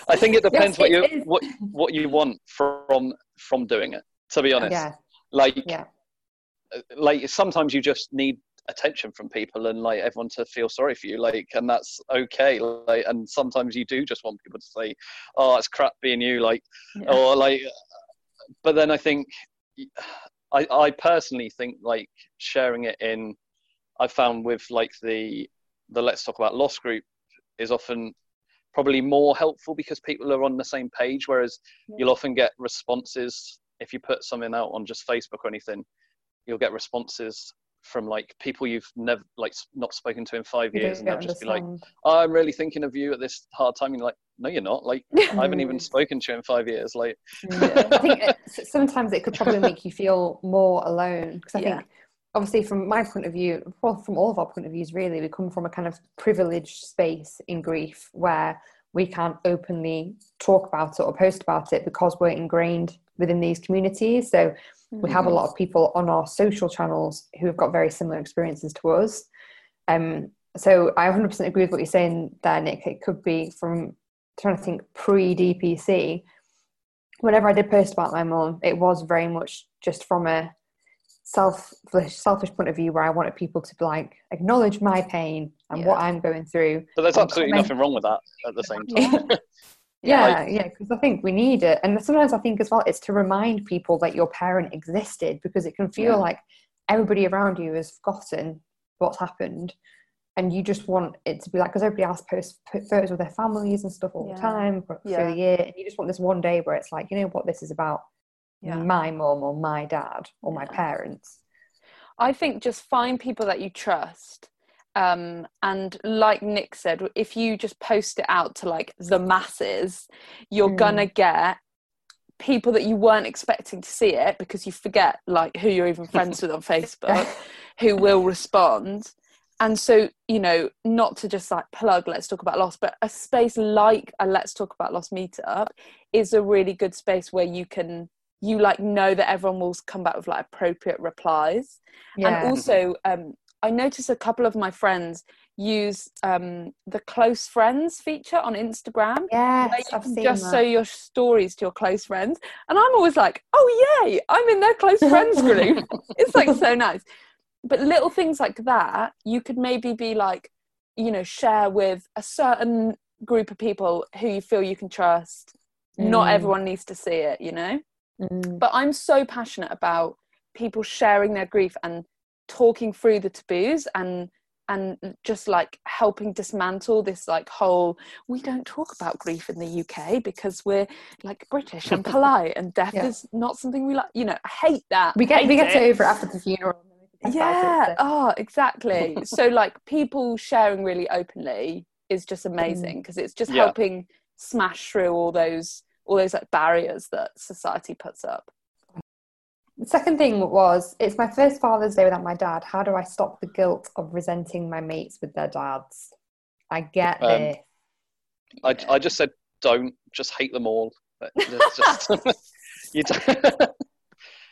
I think it depends yes, what you what what you want from from doing it. To be honest, yeah. like yeah. Uh, like sometimes you just need attention from people and like everyone to feel sorry for you like and that's okay like and sometimes you do just want people to say oh it's crap being you like yeah. or like but then i think i i personally think like sharing it in i found with like the the Let's Talk About Loss group is often probably more helpful because people are on the same page. Whereas yeah. you'll often get responses if you put something out on just Facebook or anything, you'll get responses from like people you've never like not spoken to in five you years, and they'll just understand. be like, oh, "I'm really thinking of you at this hard time." And you're like, "No, you're not. Like, I haven't even [laughs] spoken to you in five years." Like, yeah. I think uh, it, sometimes it could probably [laughs] make you feel more alone because I yeah. think obviously from my point of view well, from all of our point of views really we come from a kind of privileged space in grief where we can't openly talk about it or post about it because we're ingrained within these communities. So mm-hmm. we have a lot of people on our social channels who have got very similar experiences to us. Um, so i 100% agree with what you're saying there nick. It could be from trying to think pre-dpc whenever i did post about my mum it was very much just from a selfish selfish point of view where I wanted people to like acknowledge my pain and yeah. what I'm going through. But there's absolutely nothing wrong with that at the same time. [laughs] yeah, yeah, because I think we need it. And sometimes I think as well it's to remind people that your parent existed because it can feel yeah. like everybody around you has forgotten what's happened. And you just want it to be like, because everybody else posts photos with their families and stuff all yeah. the time through the year. And you just want this one day where it's like, you know what, this is about yeah. my mom or my dad or my parents. I think just find people that you trust. Um, and like Nick said, if you just post it out to like the masses, you're mm. gonna get people that you weren't expecting to see it because you forget like who you're even [laughs] friends with on Facebook who will respond. And so, you know, not to just like plug Let's Talk About Loss, but a space like a Let's Talk About Loss meetup is a really good space where you can you like know that everyone will come back with like appropriate replies yeah. and also um, i noticed a couple of my friends use um, the close friends feature on instagram yeah just that. show your stories to your close friends and i'm always like oh yay i'm in their close friends group [laughs] it's like so nice but little things like that you could maybe be like you know share with a certain group of people who you feel you can trust mm. not everyone needs to see it you know Mm. But I'm so passionate about people sharing their grief and talking through the taboos and and just like helping dismantle this like whole we don't talk about grief in the UK because we're like British and [laughs] polite and death Yeah. is not something we like you know I hate that We get we get it. over after the funeral. and then we forget about yeah it, so- oh exactly [laughs] so like people sharing really openly is just amazing because it's just Yeah. helping smash through all those all those like barriers that society puts up The second thing was, it's my first Father's Day without my dad. How do I stop the guilt of resenting my mates with their dads? I get Um, this. I, I just said don't just hate them all. But Just, just, [laughs] [laughs] you don't-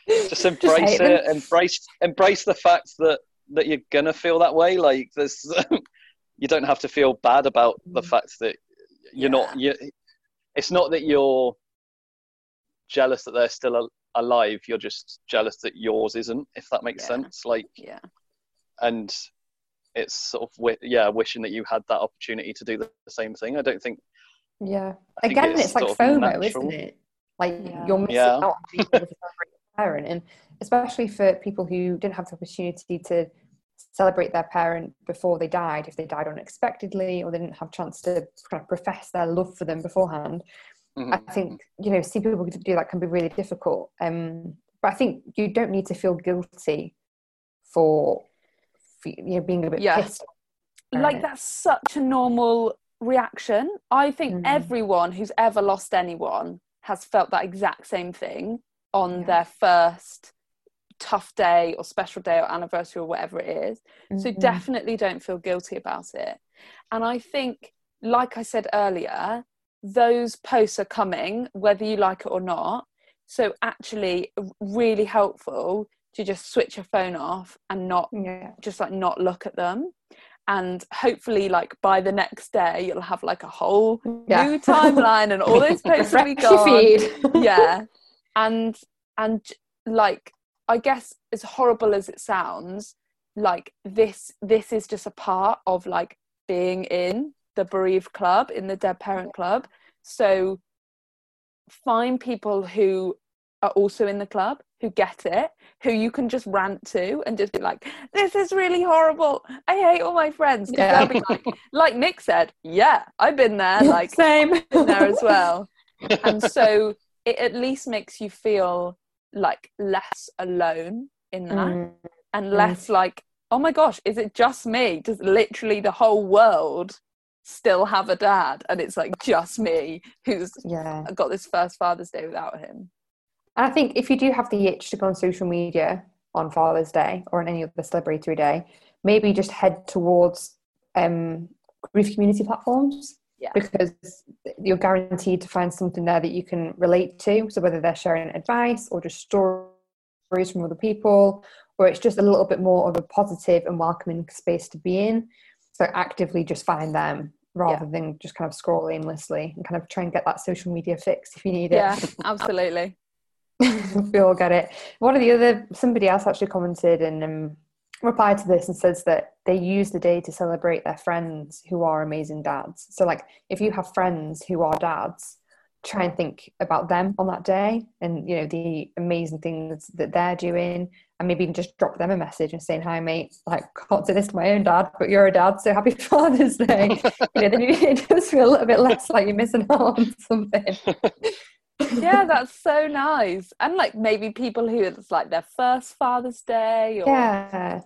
[laughs] just embrace hate it. them. Embrace embrace the fact that that you're gonna feel that way. Like there's you don't have to feel bad about the fact that you're not. You, it's not that you're jealous that they're still al- alive. You're just jealous that yours isn't. If that makes Yeah. sense. Like yeah and it's sort of wi- yeah wishing that you had that opportunity to do the the same thing. I don't think Yeah. I think Again, it's it's, like sort FOMO, natural. isn't it? Like Yeah. you're missing Yeah. out on being able to celebrate parent, and especially for people who didn't have the opportunity to celebrate their parent before they died, if they died unexpectedly or they didn't have a chance to kind of profess their love for them beforehand. Mhm. I think you know, see people do that can be really difficult. Um, but I think you don't need to feel guilty for, for you know being a bit Yeah. pissed. like that's such a normal reaction i think Mm. everyone who's ever lost anyone has felt that exact same thing on Yeah. their first tough day or special day or anniversary or whatever it is. So Mhm. definitely don't feel guilty about it. And i think like i said earlier those posts are coming whether you like it or not. So actually really helpful to just switch your phone off and not yeah. just like not look at them. And hopefully like by the next day you'll have like a whole Yeah. new timeline and all those [laughs] posts will be gone. yeah. [laughs] And and like i guess as horrible as it sounds like this this is just a part of like being in the bereaved club in the dead parent club so find people who are also in the club who get it who you can just rant to and just be like this is really horrible i hate all my friends. Yeah. be like like nick said yeah i've been there [laughs] like Same. been there as well [laughs] and so it at least makes you feel like less alone in that Mm. and less like oh my gosh is it just me does literally the whole world still have a dad and it's like just me who's Yeah. got this first father's day without him And I think if you do have the itch to go on social media on Father's Day or on any other celebratory day, maybe just head towards um, grief community platforms. Yeah. Because you're guaranteed to find something there that you can relate to. So whether they're sharing advice or just stories from other people, or it's just a little bit more of a positive and welcoming space to be in. So actively just find them rather than just kind of scroll aimlessly and kind of try and get that social media fix if you need it. yeah [laughs] absolutely we all get it. One of the other, somebody else actually commented and um, replied to this and says that they use the day to celebrate their friends who are amazing dads. So, like, if you have friends who are dads, try and think about them on that day and you know the amazing things that they're doing and maybe even just drop them a message and saying hi mate like can't say this to my own dad but you're a dad so happy [laughs] father's day you know then [laughs] it does feel a little bit less like you're missing out on something [laughs] yeah [laughs] that's so nice and like maybe people who it's like their first father's day or yeah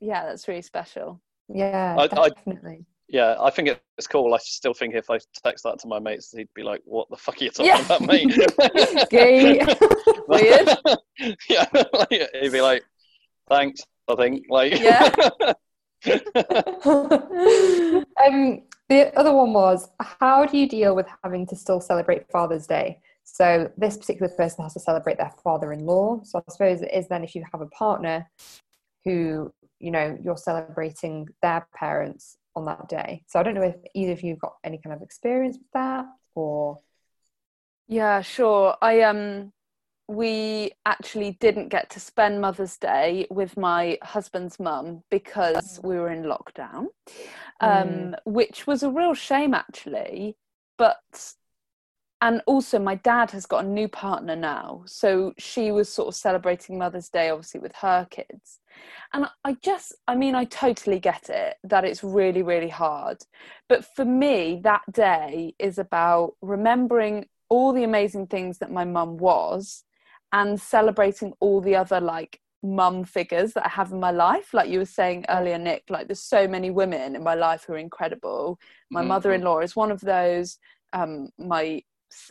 yeah that's really special Yeah, I- I- definitely. yeah, I think it's cool. I still think if I text that to my mates, he'd be like, "What the fuck are you talking Yeah. about, mate?" [laughs] Gay. [laughs] Weird. yeah, like, he'd be like, "Thanks." I think like Yeah. um, the other one was how do you deal with having to still celebrate Father's Day? So this particular person has to celebrate their father-in-law. So I suppose it is then if you have a partner who you know you're celebrating their parents on that day. So I don't know if either of you got any kind of experience with that or Yeah, sure. I um we actually didn't get to spend Mother's Day with my husband's mum because we were in lockdown. Um which was a real shame actually, but and also my dad has got a new partner now so she was sort of celebrating mother's day obviously with her kids and i just i mean i totally get it that it's really really hard but for me that day is about remembering all the amazing things that my mum was and celebrating all the other like mum figures that I have in my life. Like you were saying earlier, Nick, like there's so many women in my life who are incredible. My Mhm. mother in law is one of those. Um, my,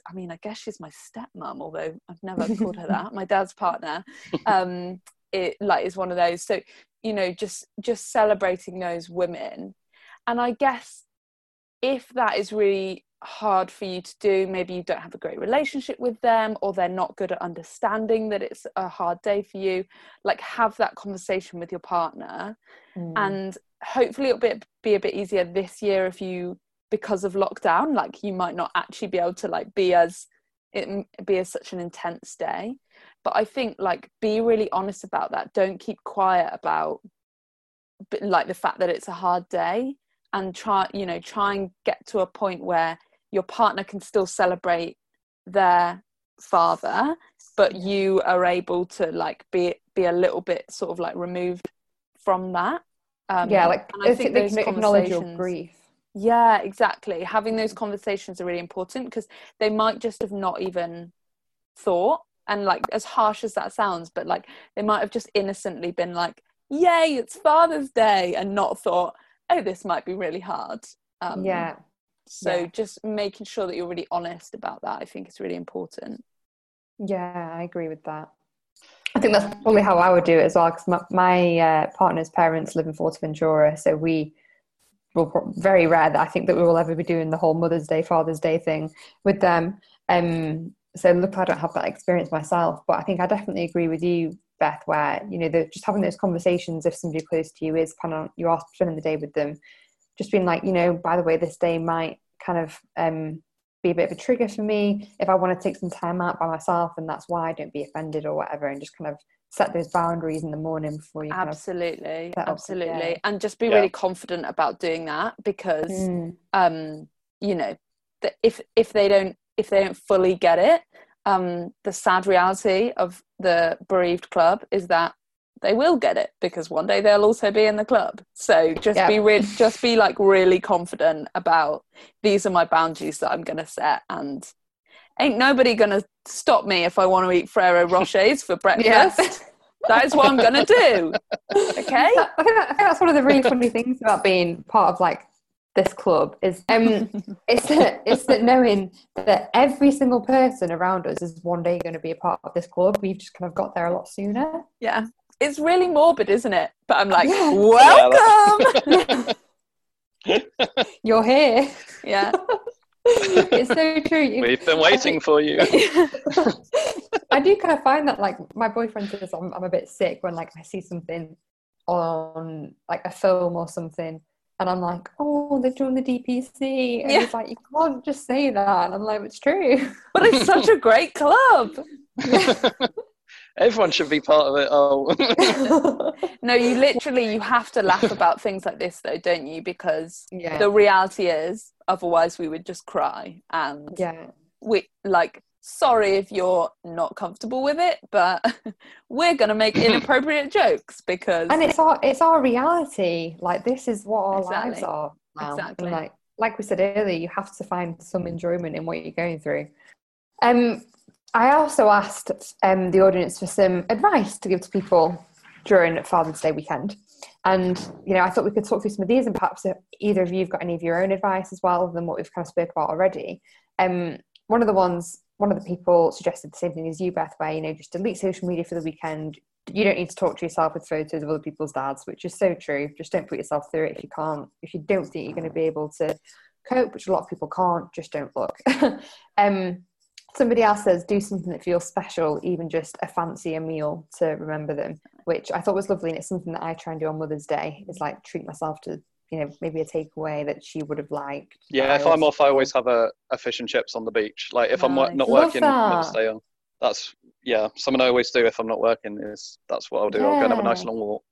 I mean, I guess she's my stepmom, although I've never called her that. My dad's partner, [laughs] um, it like is one of those. So you know, just just celebrating those women, and I guess if that is really hard for you to do maybe you don't have a great relationship with them or they're not good at understanding that it's a hard day for you like have that conversation with your partner Mm. and hopefully it'll be, be a bit easier this year if you because of lockdown like you might not actually be able to like be as it be as such an intense day. But i think like be really honest about that. Don't keep quiet about like the fact that it's a hard day and try you know try and get to a point where your partner can still celebrate their father but you are able to like be be a little bit sort of like removed from that. Um, yeah, like and I think they those can acknowledge your grief. Yeah exactly having those conversations are really important because they might just have not even thought and like as harsh as that sounds but like they might have just innocently been like yay it's father's day and not thought oh this might be really hard um, yeah, so yeah. just making sure that you're really honest about that i think is really important yeah, I agree with that. I think that's probably how I would do it as well because my, my uh, partner's parents live in Fuerteventura, so we will pro- very rare that I think that we will ever be doing the whole Mother's Day, Father's Day thing with them. Um, so look, I don't have that experience myself, but I think I definitely agree with you, Beth. Where you know, the, just having those conversations if somebody close to you is planning on you are spending the day with them, just being like, you know, by the way, this day might kind of um, be a bit of a trigger for me. If I want to take some time out by myself, and that's why, I don't be offended or whatever, and just kind of set those boundaries in the morning before you kind of absolutely up, absolutely yeah. and just be Yeah. really confident about doing that because Mm, um you know that if if they don't if they don't fully get it um the sad reality of the bereaved club is that they will get it because one day they'll also be in the club so just Yeah. be real just be like really confident about these are my boundaries that i'm going to set and ain't nobody going to stop me if i want to eat Ferrero rochers for breakfast [laughs] that is what i'm going to do okay I think, that, I think that's one of the really funny things about being part of like this club is um [laughs] it's that it's that knowing that every single person around us is one day going to be a part of this club. We've just kind of got there a lot sooner. yeah it's really morbid isn't it but i'm like Yeah. welcome [laughs] You're here. yeah [laughs] it's so true. You- We've been waiting for you. I [laughs] do kind of find that like my boyfriend says I'm, I'm a bit sick when like I see something on like a film or something and I'm like, oh, they're doing the DPC. And Yeah. he's like, you can't just say that. And I'm like, it's true. but it's such a great club Everyone should be part of it. Oh, [laughs] no you literally you have to laugh about things like this though don't you because yeah. the reality is otherwise we would just cry and yeah. we like sorry if you're not comfortable with it but [laughs] we're gonna make [laughs] inappropriate jokes because And it's our it's our reality. Like this is what our lives are now. And, Exactly. like like we said earlier, you have to find some enjoyment in what you're going through. Um, I also asked um, the audience for some advice to give to people during Father's Day weekend. And, you know, I thought we could talk through some of these and perhaps either of you have got any of your own advice as well than what we've kind of spoke about already. Um, one of the ones, one of the people suggested the same thing as you, Beth, where, you know, just delete social media for the weekend. You don't need to talk to yourself with photos of other people's dads, which is so true. Just don't put yourself through it if you can't, if you don't think you're going to be able to cope, which a lot of people can't, just don't look. [laughs] um, somebody else says do something that feels special, even just a fancier meal to remember them, which I thought was lovely. And it's something that I try and do on Mother's Day is like treat myself to, you know, maybe a takeaway that she would have liked. yeah. If I I'm off, I always have a, a fish and chips on the beach. Like if I'm not working, that. Mother's Day, I'll- that's yeah. Something I always do if I'm not working is that's what I'll do. I'll go and have a nice long walk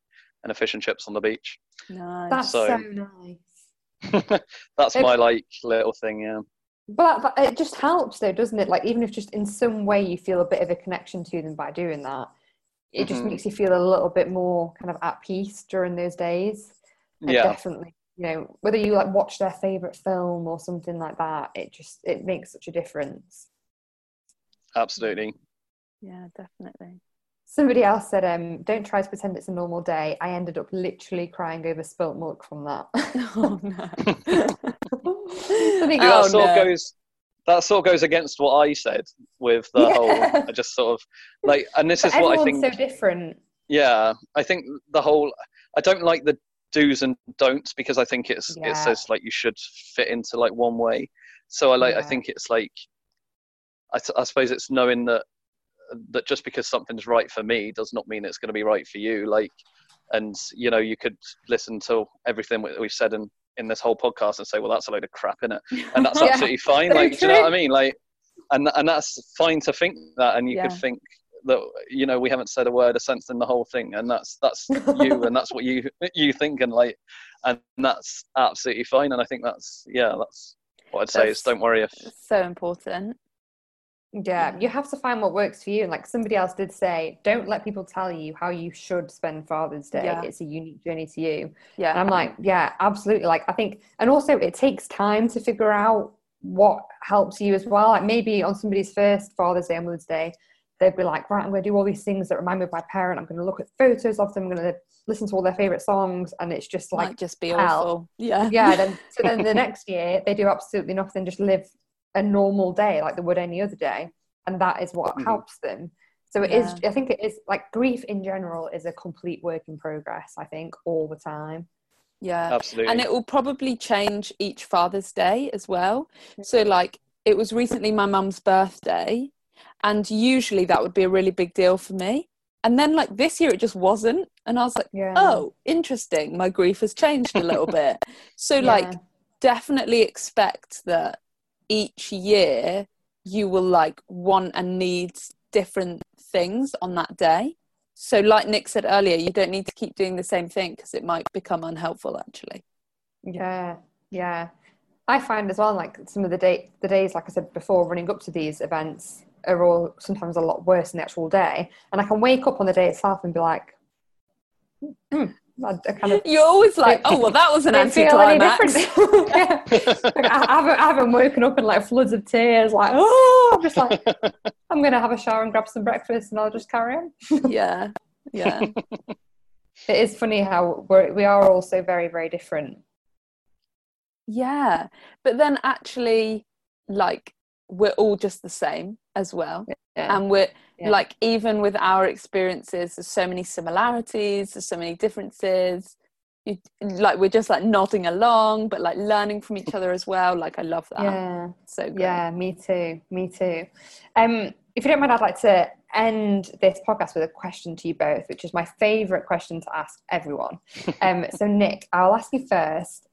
and a fish and chips on the beach. nice That's So- so, [laughs] nice. that's If- my like little thing. Yeah. But, but it just helps though, doesn't it? Like even if just in some way you feel a bit of a connection to them by doing that, it just Mhm. makes you feel a little bit more kind of at peace during those days. And Yeah. definitely, you know, whether you like watch their favorite film or something like that, it just it makes such a difference. Absolutely. Yeah, definitely. Somebody else said, um, "Don't try to pretend it's a normal day." I ended up literally crying over spilt milk from that. [laughs] Oh no. I think that Oh, sort no. of goes that sort of goes against what I said with the Yeah. whole I just sort of like and this but is what I think so different. yeah I think the whole I don't like the do's and don'ts because I think it's Yeah. it says like you should fit into like one way so I like I think it's like I, s- I suppose it's knowing that that just because something's right for me does not mean it's going to be right for you like and you know you could listen to everything we- we've said in in this whole podcast and say well that's a load of crap in it [laughs] and that's Yeah. absolutely fine like do you know what i mean like and and that's fine to think that and you could think that you know we haven't said a word of sense in the whole thing and that's that's you [laughs] and that's what you you think and like and that's absolutely fine and i think that's yeah that's what i'd say is don't worry if it's so important. Yeah, you have to find what works for you. And like somebody else did say, don't let people tell you how you should spend Father's Day. Yeah. It's a unique journey to you. And Yeah. I'm like, yeah, absolutely. Like I think, and also it takes time to figure out what helps you as well. Like maybe on somebody's first Father's Day or Mother's Day, they'd be like, right, I'm going to do all these things that remind me of my parent. I'm going to look at photos of them. I'm going to listen to all their favorite songs, and it's just like Might just be hell. awful. Yeah. yeah then so then the [laughs] next year they do absolutely nothing just live a normal day like they would any other day and that is what Mhm. helps them. So it is. Yeah. i think it is like grief in general is a complete work in progress i think all the time. Yeah. absolutely. And it will probably change each father's day as well. So like it was recently my mum's birthday and usually that would be a really big deal for me. And then like this year it just wasn't and i was like yeah. Oh interesting. My grief has changed a little bit. [laughs] So like definitely expect that each year you will like want and need different things on that day. So like nick said earlier you don't need to keep doing the same thing because it might become unhelpful actually. Yeah yeah. I find as well like some of the day the days like i said before running up to these events are all sometimes a lot worse than the actual day. And i can wake up on the day itself and be like hmm, I, I kind of You're always like, oh well, that was an don't feel any anticlimax. [laughs] [laughs] yeah. Like, I, I haven't, I haven't woken up in like floods of tears, like, oh, I'm just like, [laughs] I'm going to have a shower and grab some breakfast and I'll just carry on. yeah, yeah, It is funny how we're, we are all so very, very different. yeah. But then actually, like, we're all just the same as well, Yeah. and we're Yeah. like, even with our experiences, there's so many similarities, there's so many differences. You, like we're just like nodding along, but like learning from each other as well. Like I love that. yeah. So great. Yeah, me too. Me too. Um, if you don't mind, I'd like to end this podcast with a question to you both, which is my favourite question to ask everyone. [laughs] Um, so, Nick, I'll ask you first.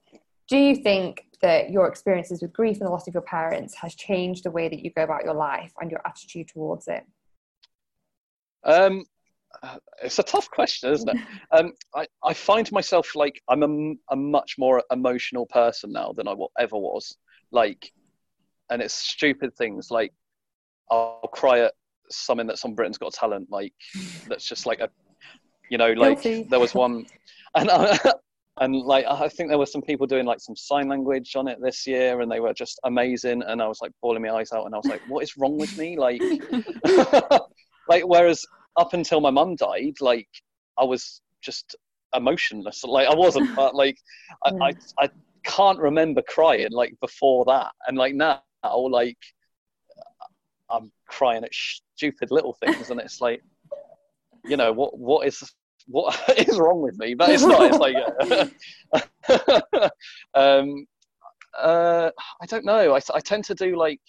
Do you think that your experiences with grief and the loss of your parents has changed the way that you go about your life and your attitude towards it? Um, it's a tough question, isn't it? [laughs] Um, I, I find myself like I'm a, a much more emotional person now than I ever was. Like, and it's stupid things like I'll cry at something that's on Britain's Got Talent, like that's just like a, you know, like Guilty. there was one, [laughs] and and like I think there were some people doing like some sign language on it this year, and they were just amazing, and I was like bawling my eyes out, and I was like, what is wrong with me? Like, [laughs] like whereas up until my mum died, like I was just emotionless. Like I wasn't, [laughs] but like I, I, I can't remember crying like before that, and like now, like I'm crying at stupid little things, and it's like, you know, what what is what [laughs] is wrong with me? But it's not. It's like, [laughs] um, uh, I don't know. I I tend to do like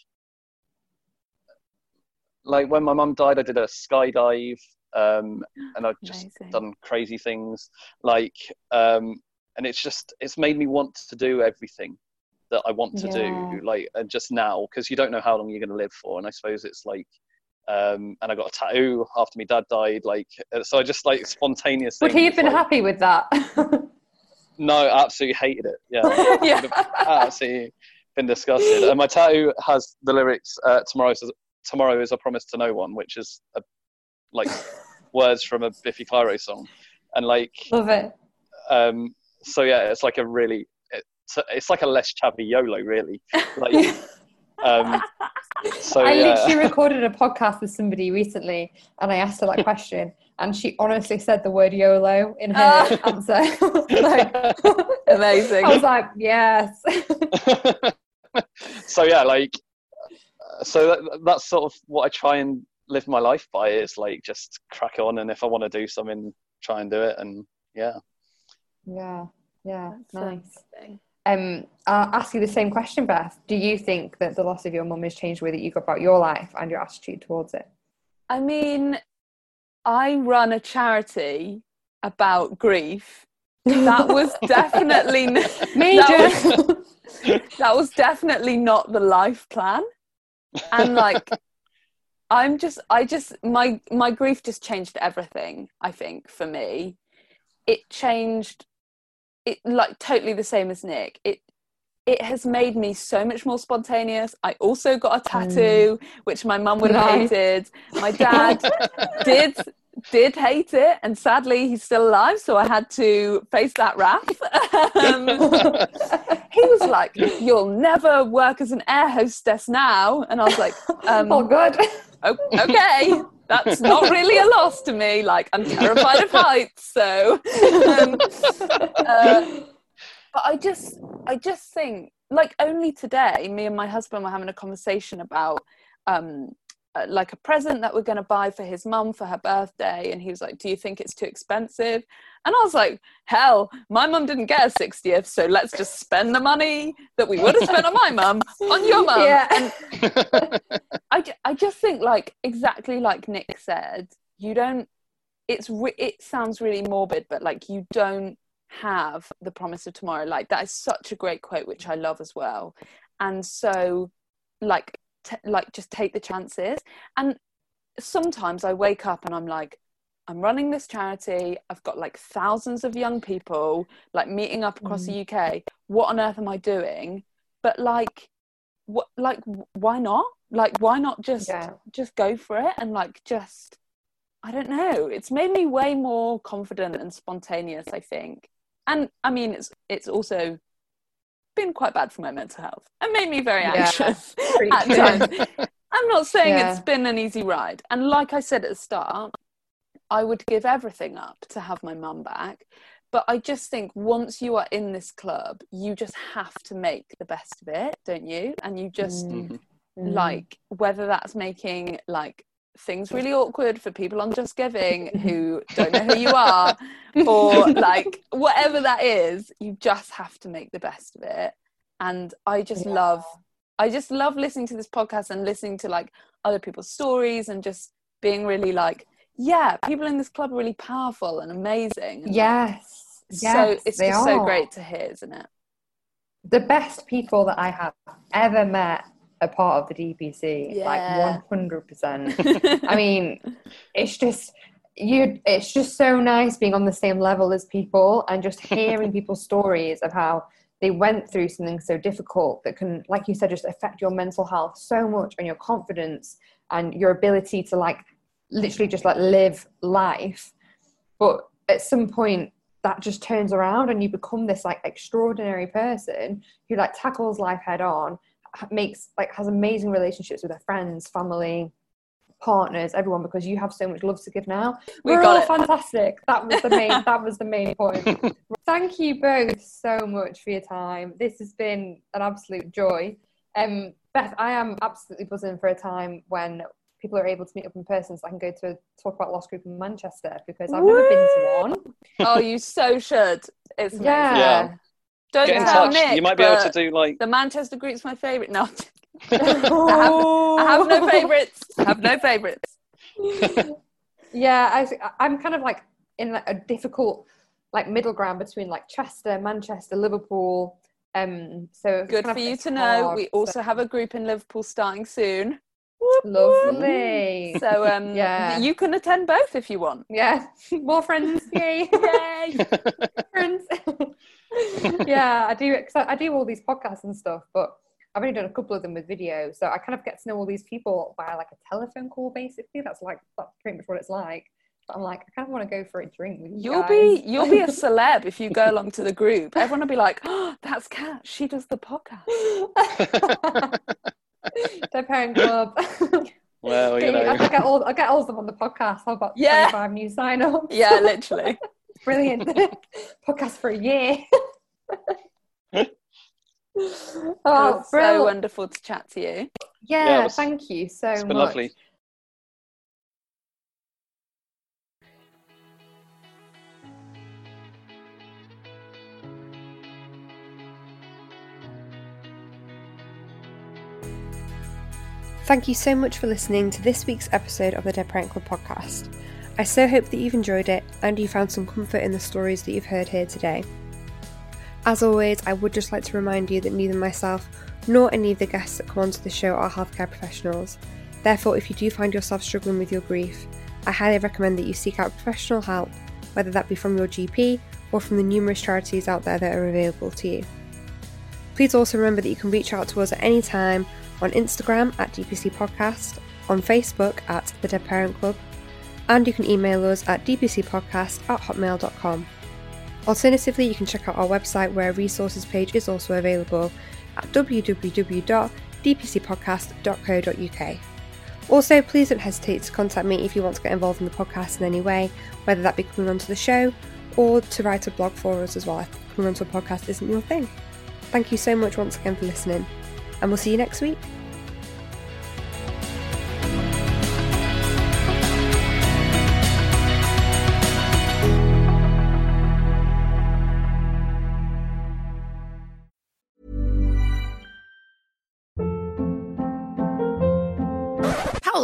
like when my mum died, I did a skydive, um, and I've just Amazing. done crazy things. Like, um, and it's just it's made me want to do everything that I want to Yeah. do. Like, and just now because you don't know how long you're going to live for, and I suppose it's like. Um, and I got a tattoo after my dad died. Like, uh, so I just like spontaneously. Would he have been like- happy with that? [laughs] No, absolutely hated it. Yeah, [laughs] Yeah. absolutely been disgusted. and my tattoo has the lyrics uh, "Tomorrow is tomorrow is a promise to no one," which is a, like [laughs] words from a Biffy Clyro song, and like Love it. um, so yeah, it's like a really it's, it's like a less chavvy YOLO really. Like [laughs] um, so I yeah. literally recorded a podcast with somebody recently and I asked her that [laughs] question and she honestly said the word YOLO in her answer. like, Amazing. I was like, yes. so yeah, like so that, that's sort of what I try and live my life by is like just crack on and if I want to do something, try and do it and yeah. yeah, yeah, That's nice. interesting. Um, I'll ask you the same question, Beth. Do you think that the loss of your mum has changed the way that you go about your life and your attitude towards it? I mean, I run a charity about grief. That was [laughs] definitely Major. That was, that was definitely not the life plan. And like I'm just I just my my grief just changed everything, I think, for me. It changed it like totally the same as Nick. It it has made me so much more spontaneous. I also got a tattoo, mm. which my mum would have hated. My [laughs] dad did did hate it, and sadly he's still alive, so I had to face that wrath. [laughs] um, [laughs] he was like, "You'll never work as an air hostess now," and I was like, [laughs] um, oh, good. "O- "Okay." That's not really a loss to me. Like I'm terrified of heights, so. Um, uh, but I just, I just think, like only today, me and my husband were having a conversation about, um, uh, like a present that we're going to buy for his mum for her birthday, and he was like, "Do you think it's too expensive?" And I was like, "Hell, my mum didn't get a sixtieth, so let's just spend the money that we would have spent on my mum on your mum." Yeah. And [laughs] I, I just think like exactly like Nick said, you don't. It's re- it sounds really morbid, but like you don't have the promise of tomorrow. Like that is such a great quote, which I love as well. And so, like, t- like just take the chances. And sometimes I wake up and I'm like, I'm running this charity. I've got like thousands of young people like meeting up across the mm. UK. What on earth am I doing? But like, what? Like, why not? Like, why not just Yeah. just go for it and like just I don't know. It's made me way more confident and spontaneous, I think. And I mean, it's it's also been quite bad for my mental health and made me very anxious Preach. at times. I'm not saying Yeah. it's been an easy ride. And like I said at the start, I would give everything up to have my mum back. But I just think once you are in this club, you just have to make the best of it, don't you? And you just Mhm. like whether that's making like things really awkward for people on Just Giving [laughs] who don't know who you are, or like [laughs] whatever that is, you just have to make the best of it. And I just love, I just love listening to this podcast and listening to like other people's stories and just being really like, yeah, people in this club are really powerful and amazing. And, Yes. So yes, it's they just so great to hear, isn't it? The best people that I have ever met are part of the DPC. Yeah. Like 100%. [laughs] I mean, it's just you it's just so nice being on the same level as people and just hearing [laughs] people's stories of how they went through something so difficult that can like you said just affect your mental health so much and your confidence and your ability to like literally just like live life but at some point that just turns around and you become this like extraordinary person who like tackles life head on makes like has amazing relationships with their friends family partners everyone because you have so much love to give now We we're got all it. fantastic that was the main [laughs] that was the main point thank you both so much for your time this has been an absolute joy um beth i am absolutely buzzing for a time when people are able to meet up in person so i can go to a Talk About Loss group in manchester because i've never been to one oh, you so should. It's amazing. yeah, Yeah. Don't Get in tell touch. Nick, you might be able to do like the Manchester group's my favourite. No, [laughs] I have no favourites. I have no favourites. [laughs] yeah I, i'm kind of like in like a difficult like middle ground between like chester manchester liverpool um so Good for you it's to know. We so- also have a group in Liverpool starting soon. lovely So um, [laughs] Yeah. you can attend both if you want. yeah more friends yay Yay! friends [laughs] yeah i do 'cause I, I do all these podcasts and stuff but I've only done a couple of them with video, so I kind of get to know all these people via like a telephone call. Basically, that's like that's pretty much what it's like. But I'm like, I kind of want to go for a drink with you You'll guys. be you'll be a [laughs] celeb if you go along to the group. Everyone will be like, "Oh, that's Kat. She does the podcast." [laughs] Dead Parent Club. Well, you I'll get all I'll get all of them on the podcast. How about Yeah. 25 new sign-ups? Yeah, literally. Brilliant. [laughs] [laughs] podcast for a year. It [laughs] oh, was so wonderful to chat to you. Yeah, Yeah, was- thank you so It's been much. lovely. Thank you so much for listening to this week's episode of the Dead Parent Club podcast. I so hope that you've enjoyed it and you found some comfort in the stories that you've heard here today. As always, I would just like to remind you that neither myself nor any of the guests that come onto the show are healthcare professionals. Therefore, if you do find yourself struggling with your grief, I highly recommend that you seek out professional help, whether that be from your GP or from the numerous charities out there that are available to you. Please also remember that you can reach out to us at any time on Instagram at DPC Podcast, on Facebook at The Dead Parent Club, and you can email us at dpcpodcast at hotmail.com. Alternatively, you can check out our website where a resources page is also available at www.dpcpodcast.co.uk. Also, please don't hesitate to contact me if you want to get involved in the podcast in any way, whether that be coming onto the show or to write a blog for us as well if coming onto a podcast isn't your thing. Thank you so much once again for listening, and we'll see you next week.